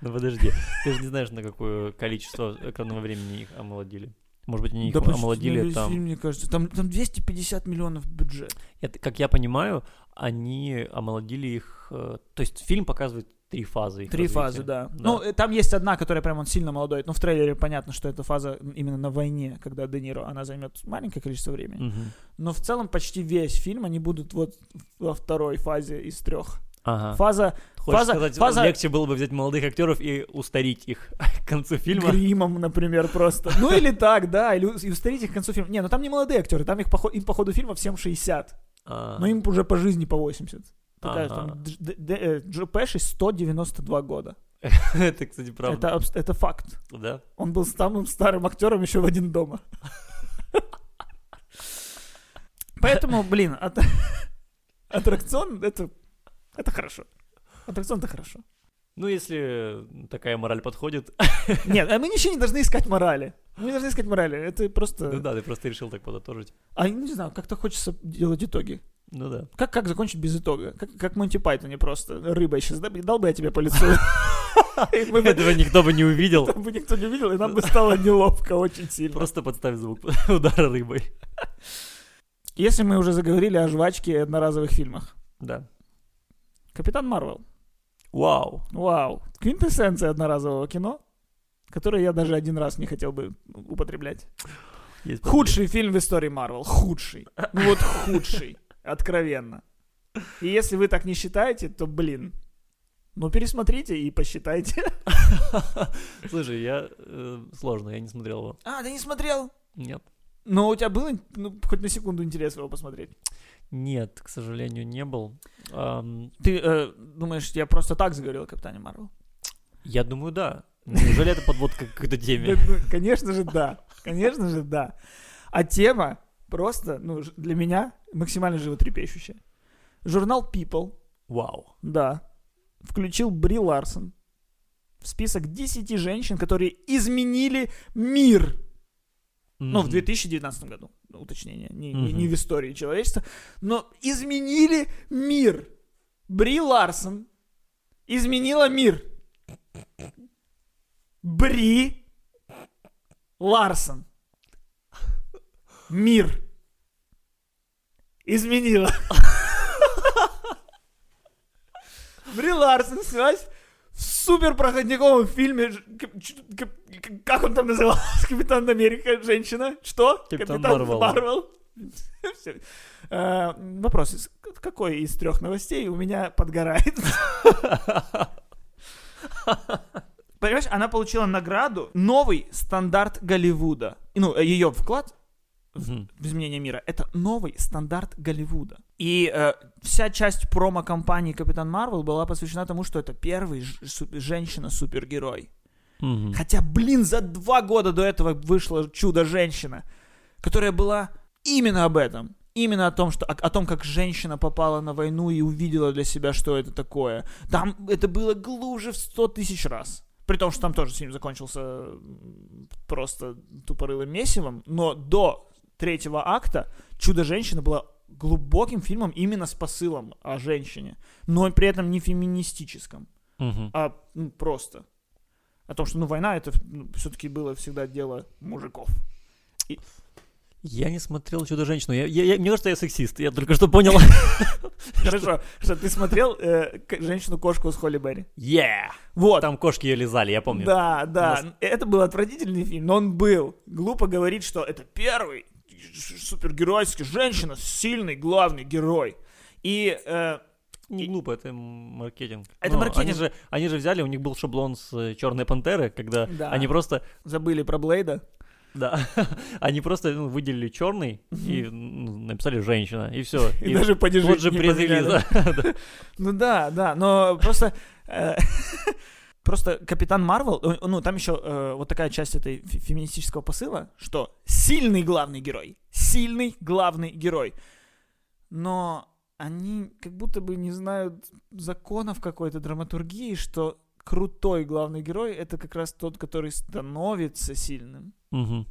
Ну подожди. Ты же не знаешь, на какое количество экранного времени их омолодили. Может быть, они их Да омолодили там... фильм, мне кажется. Там, там 250 миллионов бюджет. Это, как я понимаю, они омолодили их... э, То есть фильм показывает три фазы Три развития. фазы, да. Ну, э, там есть одна, которая прям он сильно молодой. Ну, в трейлере понятно, что это фаза именно на войне, когда Де Ниро, она займет маленькое количество времени. Мгм. Но в целом почти весь фильм они будут вот во второй фазе из трех. Ага. Фаза Хочешь фаза- сказать, фаза- легче было бы взять молодых актеров и устарить их <laughs> к концу фильма? гримом, например, просто. Ну или так, да, или и устарить их к концу фильма. Не, ну там не молодые актеры, там их по, им по ходу фильма всем 60, А, но им уже по жизни по 80. Такая там Дж- Д- Д- э, Джо Пэши 192 года. <laughs> Это, кстати, правда. Это, факт. Да? Он был самым старым актером еще в один дома. Поэтому, блин, <laughs> Аттракцион — это, это хорошо. Аттракцион — это хорошо. Ну, если такая мораль подходит. <laughs> Нет, а мы ничего не должны искать морали. Мы не должны искать морали. Это просто... Ну да, ты просто решил так подытожить. А не знаю, как-то хочется делать итоги. Ну да. Как, как закончить без итога? Как, как Монти Пайтоне просто рыбой сейчас. Да, дал бы я тебе по лицу. <laughs> Мы бы- Этого никто бы не увидел. Там бы никто не видел, и нам бы стало неловко очень сильно. Просто подставь звук <laughs> удара рыбой. Если мы уже заговорили о жвачке и одноразовых фильмах. Да. Капитан Марвел. Вау. Вау. Квинтэссенция одноразового кино, которое я даже один раз не хотел бы употреблять. Есть Худший фильм в истории Марвел. Худший. Ну вот худший. Откровенно. И если вы так не считаете, то, блин, ну пересмотрите и посчитайте. <laughs> Слушай, я... э, Сложно, я не смотрел его. А, ты не смотрел? Нет. Но у тебя было, ну, хоть на секунду интерес его посмотреть? Нет, к сожалению, не был. Ам, Ты э, думаешь, я просто так заговорил о Капитане Марвел? Я думаю, да. Неужели это подводка к какой-то теме? Ну, Конечно же, да. Конечно же, да. А тема просто, ну, для меня максимально животрепещущая. Журнал People, Вау. да, включил Бри Ларсон в список 10 женщин, которые изменили мир. Ну, в Мгм. 2019 году, уточнение, не, не- Мгм. не в истории человечества, но изменили мир. Бри Ларсон изменила мир. Бри Ларсон. Мир. Изменила. <laughs> Бри Ларсон снялась в суперпроходниковом фильме. Как он там назывался? <laughs> Капитан Америка, женщина. Что? Капитан Марвел. Марвел. <laughs> Э, Вопрос. Какой из трех новостей у меня подгорает? <laughs> Понимаешь, она получила награду «Новый стандарт Голливуда». Ну, ее вклад в изменение мира. Это новый стандарт Голливуда. И э, вся часть промо-компании Капитан Марвел была посвящена тому, что это первый женщина-супергерой. Мгм. Хотя, блин, за два года до этого вышла Чудо-женщина, которая была именно об этом. Именно о том, что, о, о том, как женщина попала на войну и увидела для себя, что это такое. Там это было глубже в сто тысяч раз. При том, что там тоже фильм закончился просто тупорылым месивом. Но до третьего акта «Чудо-женщина» была глубоким фильмом именно с посылом о женщине. Но при этом не феминистическом Мгм. а ну, просто о том, что ну война это все-таки было всегда дело мужиков. Я не смотрел Чудо-женщину. Я, я- я- мне кажется, я сексист. Я только что понял. <laughs> Хорошо, что ты смотрел э, женщину-кошку с Холли Берри? Yeah! Вот. Там кошки ее лизали, я помню. Да, да. Это был отвратительный фильм, но он был. Глупо говорить, что это первый супергеройский женщина, сильный главный герой. И э, Не глупо, это маркетинг. Это Ну, маркетинг. Они же, они же взяли, у них был шаблон с Черной Пантеры, когда Да. они просто, забыли про Блейда. да, <laughs> они просто ну, выделили черный и ну, написали женщина, и все. <laughs> И, даже падежи вот же <laughs> да. Ну да, да, но просто... Просто Капитан Марвел, э, ну там еще э, вот такая часть этой фе- феминистического посыла, что сильный главный герой, сильный главный герой, но они как будто бы не знают законов какой-то драматургии, что крутой главный герой это как раз тот, который становится сильным, Мгм,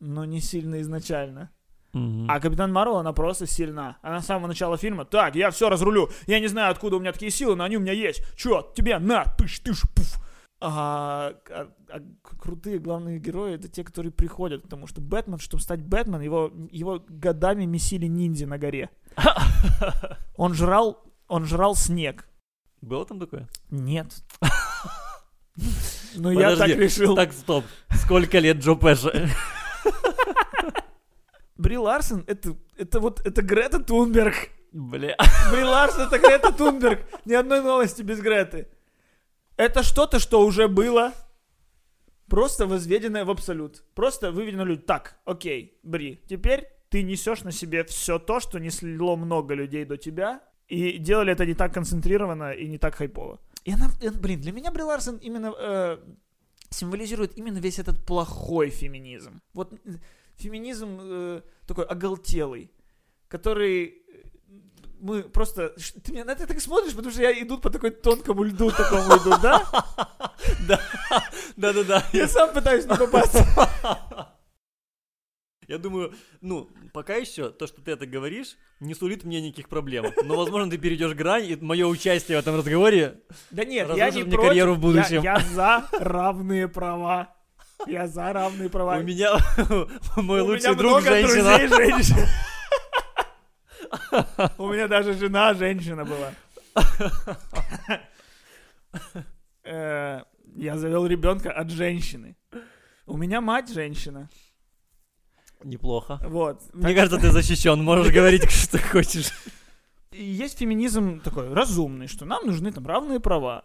но не сильно изначально. Мгм. А Капитан Марвел, она просто сильна. Она с самого начала фильма, так, я все разрулю. Я не знаю, откуда у меня такие силы, но они у меня есть. Чё, тебе, на, пыш, тыш, пуф. А, а- а крутые главные герои это те, которые приходят, потому что Бэтмен, чтобы стать Бэтмен, его, его годами месили ниндзя на горе. <laughs> Он жрал, он жрал снег. Было там такое? Нет. <laughs> Ну, я так решил. Так, стоп. Сколько лет Джо Пэша? Бри Ларсон, это, это вот, это Грета Тунберг. Бля. Бри Ларсон это Грета Тунберг. Ни одной новости без Греты. Это что-то, что уже было. Просто возведенное в абсолют. Просто выведено люди. Так, окей, Бри, теперь ты несешь на себе все то, что несло много людей до тебя, и делали это не так концентрированно и не так хайпово. И она, э, блин, для меня Бри Ларсон именно э, символизирует именно весь этот плохой феминизм. Вот феминизм э, такой оголтелый, который э, мы просто... Ты меня на это так смотришь, потому что я иду по такой тонкому льду такому иду, <laughs> да? Да, да-да-да. Я сам пытаюсь не попасться. <laughs> Я думаю, ну, пока еще то, что ты это говоришь, не сулит мне никаких проблем. Но, возможно, ты перейдешь грань, и мое участие в этом разговоре Да нет, я не мне против. карьеру в Я- будущем. Я за равные права. Я за равные права. у меня <laughs> мой лучший друг женщина. <laughs> У меня даже жена женщина была. <laughs> Э, Я завел ребенка от женщины. У меня мать женщина. Неплохо. Вот. Мне кажется, ты защищен, можешь говорить, что хочешь. Есть феминизм такой разумный, что нам нужны там равные права.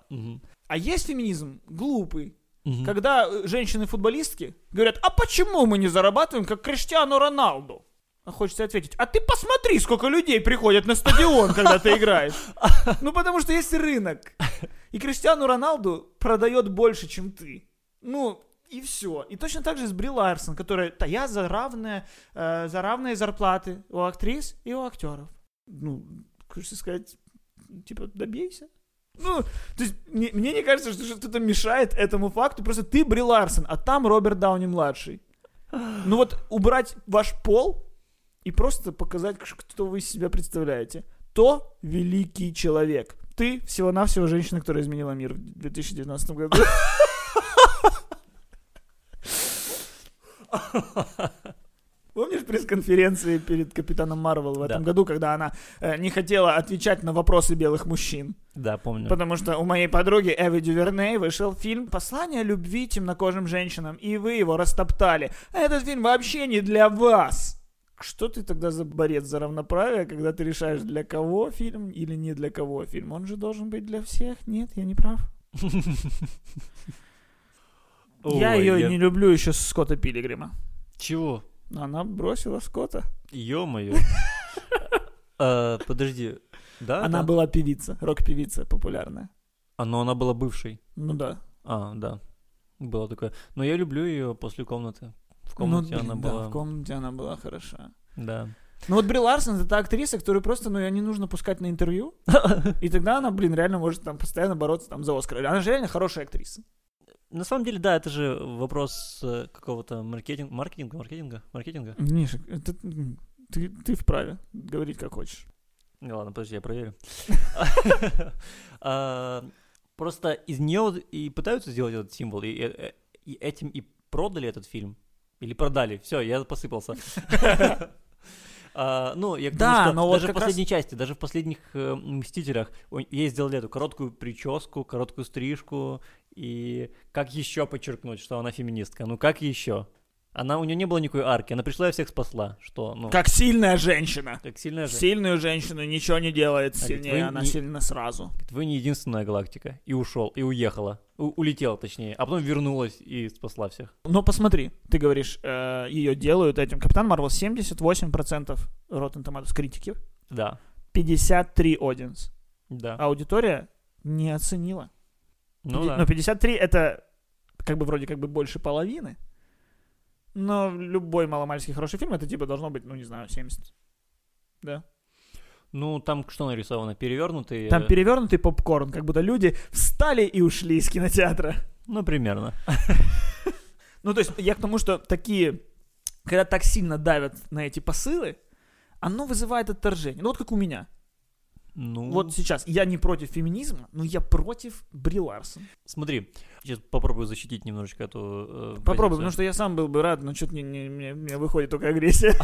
А есть феминизм глупый, Мгм. когда э, женщины-футболистки говорят, а почему мы не зарабатываем, как Криштиану Роналду? А хочется ответить, а ты посмотри, сколько людей приходят на стадион, когда ты играешь. Ну, потому что есть рынок. И Криштиану Роналду продает больше, чем ты. Ну, и все. И точно так же с Бри Ларсон, которая, да я за равные, э, за равные зарплаты у актрис и у актеров. Ну, хочется сказать, типа, добейся. Ну, то есть, мне, мне не кажется, что что-то мешает этому факту. Просто ты Бри Ларсон, а там Роберт Дауни-младший. Ну вот, убрать ваш пол и просто показать, кто вы из себя представляете. То великий человек. Ты всего-навсего женщина, которая изменила мир в 2019 году. <laughs> Помнишь пресс-конференции перед Капитаном Марвел в этом Да. году, когда она э, не хотела отвечать на вопросы белых мужчин? Да, помню. Потому что у моей подруги Эви Дюверней вышел фильм «Послание любви темнокожим женщинам», и вы его растоптали. А этот фильм вообще не для вас. Что ты тогда за борец за равноправие, когда ты решаешь, для кого фильм или не для кого фильм? Он же должен быть для всех. Нет, я не прав. <laughs> я ее не люблю еще с Скотта Пилигрима. Чего? Она бросила Скотта. Ё-моё. <laughs> А, Подожди. Да? Она была певица, рок-певица популярная. А, но она была бывшей. Ну да. А, да. Было такое. Но я люблю ее после комнаты. В Ну, комнате блин, она да, была. в комнате она была хороша. Да. Ну вот Бри Ларсон это та актриса, которую просто, ну, ее не нужно пускать на интервью. <laughs> И тогда она, блин, реально может там постоянно бороться там за Оскар. Она же реально хорошая актриса. На самом деле, да, это же вопрос э, какого-то маркетинга, маркетинга, маркетинга, маркетинга. Миша, это, ты, ты вправе говорить как хочешь. Ну ладно, подожди, я проверю. <laughs> А, Просто из нее и пытаются сделать этот символ, и э, и этим и продали этот фильм. Или продали. Все, я посыпался. <laughs> А, Ну, я к тому, Да, что но вот даже в как раз- последней части, даже в последних э, «Мстителях» ей сделали эту короткую прическу, короткую стрижку, и как еще подчеркнуть, что она феминистка? Ну, как еще? Она, у нее не было никакой арки, она пришла и всех спасла, что, ну, Как сильная женщина. как сильная же. Сильную женщину ничего не делает А говорит, сильнее, вы она не- сильна сразу. Говорит, Вы не единственная галактика. И ушел, и уехала. У- улетела, точнее. А потом вернулась и спасла всех. Но посмотри, ты говоришь, ее делают этим. Капитан Марвел 78% Rotten Tomatoes критики, Да, 53 audience. да. Аудитория не оценила. Ну да. Но 53 это как бы вроде как бы больше половины. Но любой маломальский хороший фильм, это типа должно быть, ну не знаю, 70. Да. Ну, там что нарисовано? Перевернутый? Там перевернутый попкорн, как будто люди встали и ушли из кинотеатра. Ну, примерно. <laughs> Ну, то есть я к тому, что такие, когда так сильно давят на эти посылы, оно вызывает отторжение. Ну, вот как у меня. Ну, Вот сейчас я не против феминизма, но я против Бри Ларсон. смотри. Сейчас попробую защитить немножечко эту э, Попробуй, позицию. потому что я сам был бы рад, но что-то не, не- мне, мне выходит только агрессия.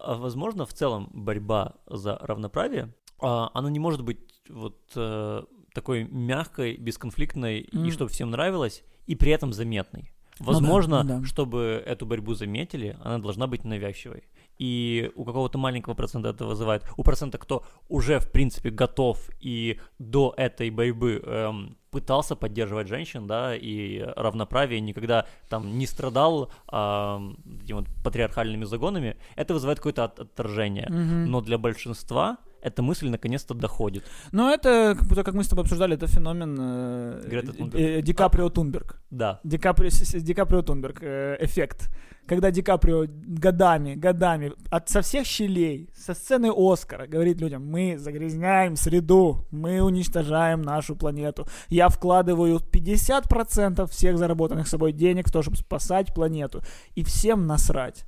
А, Возможно, в целом борьба за равноправие, а, она не может быть вот э, такой мягкой, бесконфликтной, и чтобы всем нравилось, и при этом заметной. да, Возможно, ну да. чтобы эту борьбу заметили, она должна быть навязчивой. И у какого-то маленького процента это вызывает, у процента, кто уже, в принципе, готов и до этой борьбы эм, пытался поддерживать женщин, да, и равноправие, никогда там не страдал ам, этими вот патриархальными загонами, это вызывает какое-то от- отторжение. Мгм. Но для большинства эта мысль наконец-то доходит. Но это, как мы с тобой обсуждали, это феномен э, э, э, Ди Каприо Тунберг. Да. Каприо, Ди Каприо Тунберг э, эффект. Когда Ди Каприо годами, годами от, со всех щелей, со сцены Оскара говорит людям, мы загрязняем среду, мы уничтожаем нашу планету. Я вкладываю 50% всех заработанных собой денег в то, чтобы спасать планету. И всем насрать.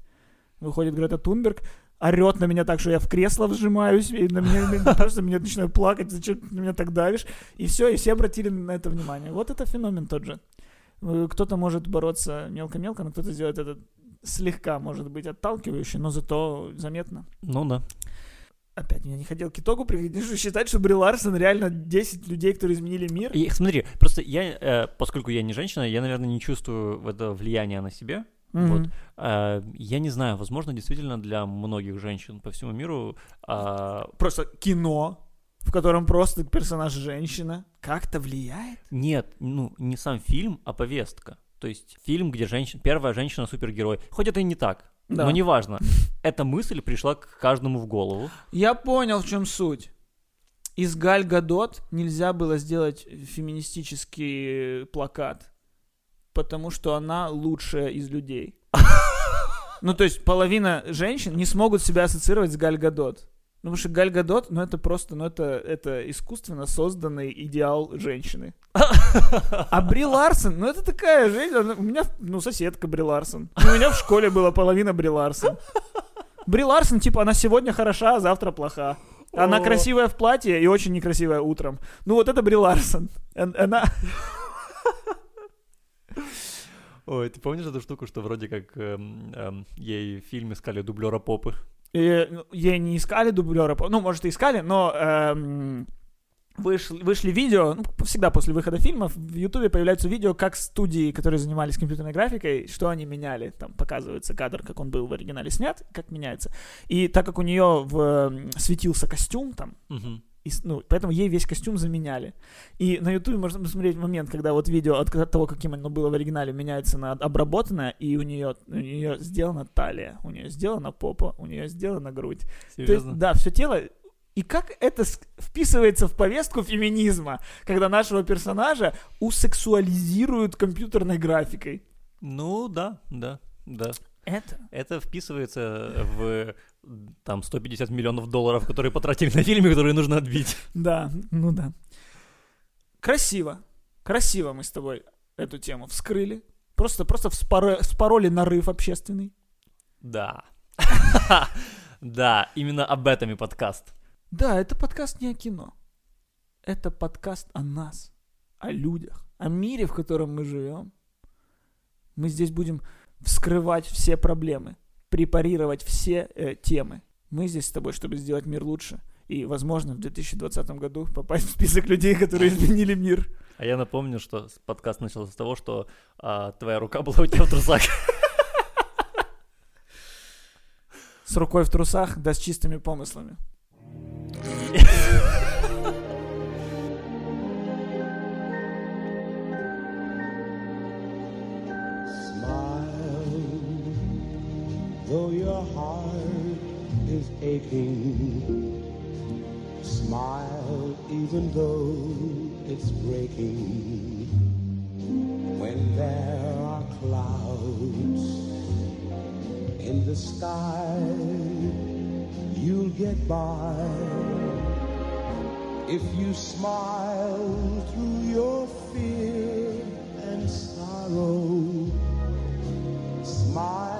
Выходит Грета Тунберг, орет на меня так, что я в кресло вжимаюсь, и на меня, просто меня начинаю плакать, зачем ты на меня так давишь, и все, и все обратили на это внимание. Вот это феномен тот же. Э, Кто-то может бороться мелко-мелко, но кто-то сделает это слегка, может быть, отталкивающе, но зато заметно. Ну да. Опять я не хотел к итогу приходить, считать, что Бри Ларсон реально 10 людей, которые изменили мир. И смотри, просто я, э, поскольку я не женщина, я, наверное, не чувствую это влияния на себя. Мгм. Вот. Э, я не знаю, возможно, действительно для многих женщин по всему миру а, Просто кино, в котором просто персонаж женщина, как-то влияет. нет, ну, не сам фильм, а повестка. То есть фильм, где женщина, первая женщина супергерой. Хоть это и не так, Да. но неважно. Эта мысль пришла к каждому в голову. Я понял, в чем суть. Из Галь Гадот нельзя было сделать феминистический плакат, потому что она лучшая из людей. <laughs> Ну, то есть половина женщин не смогут себя ассоциировать с Галь Гадот. Ну, потому что Галь Гадот, ну, это просто, ну, это, это искусственно созданный идеал женщины. А Бри Ларсон, ну, это такая женщина, у меня, ну, соседка Бри Ларсон. Ну, У меня в школе была половина Бри Ларсон. Бри Ларсон, типа, она сегодня хороша, а завтра плоха. Она О. красивая в платье и очень некрасивая утром. Ну, вот это Бри Ларсон. Она... Ой, ты помнишь эту штуку, что вроде как эм, эм, ей в фильме искали дублера попы? И, ну, ей не искали дублера, ну, может, и искали, но эм, вышли, вышли видео, ну, всегда после выхода фильмов в Ютубе появляются видео, как студии, которые занимались компьютерной графикой, что они меняли. Там показывается кадр, как он был в оригинале снят, как меняется. И так как у нее в, светился костюм там, Мгм. И ну, поэтому ей весь костюм заменяли. И на Ютубе можно посмотреть момент, когда вот видео от того, каким оно было в оригинале, меняется на обработанное, и у нее, у нее сделана талия, у нее сделана попа, у нее сделана грудь. То есть, Серьезно? да, все тело. И как это вписывается в повестку феминизма, когда нашего персонажа усексуализируют компьютерной графикой? Ну да, да, да. Это Это вписывается в там 150 миллионов долларов, которые потратили на фильме, которые нужно отбить. Да, ну да. Красиво. Красиво мы с тобой эту тему вскрыли. Просто, просто вспоро- вспороли нарыв общественный. Да. <laughs> Да, именно об этом и подкаст. Да, это подкаст не о кино. Это подкаст о нас, о людях, о мире, в котором мы живем. Мы здесь будем вскрывать все проблемы, препарировать все э, темы. Мы здесь с тобой, чтобы сделать мир лучше. И, возможно, в 2020 году попасть в список людей, которые изменили мир. А я напомню, что подкаст начался с того, что а, твоя рука была у тебя в трусах. С рукой в трусах, да с чистыми помыслами. <laughs> your heart is aching. Smile, even though it's breaking. When there are clouds in the sky, you'll get by. If you smile through your fear and sorrow, smile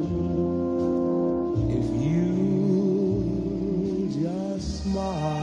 are.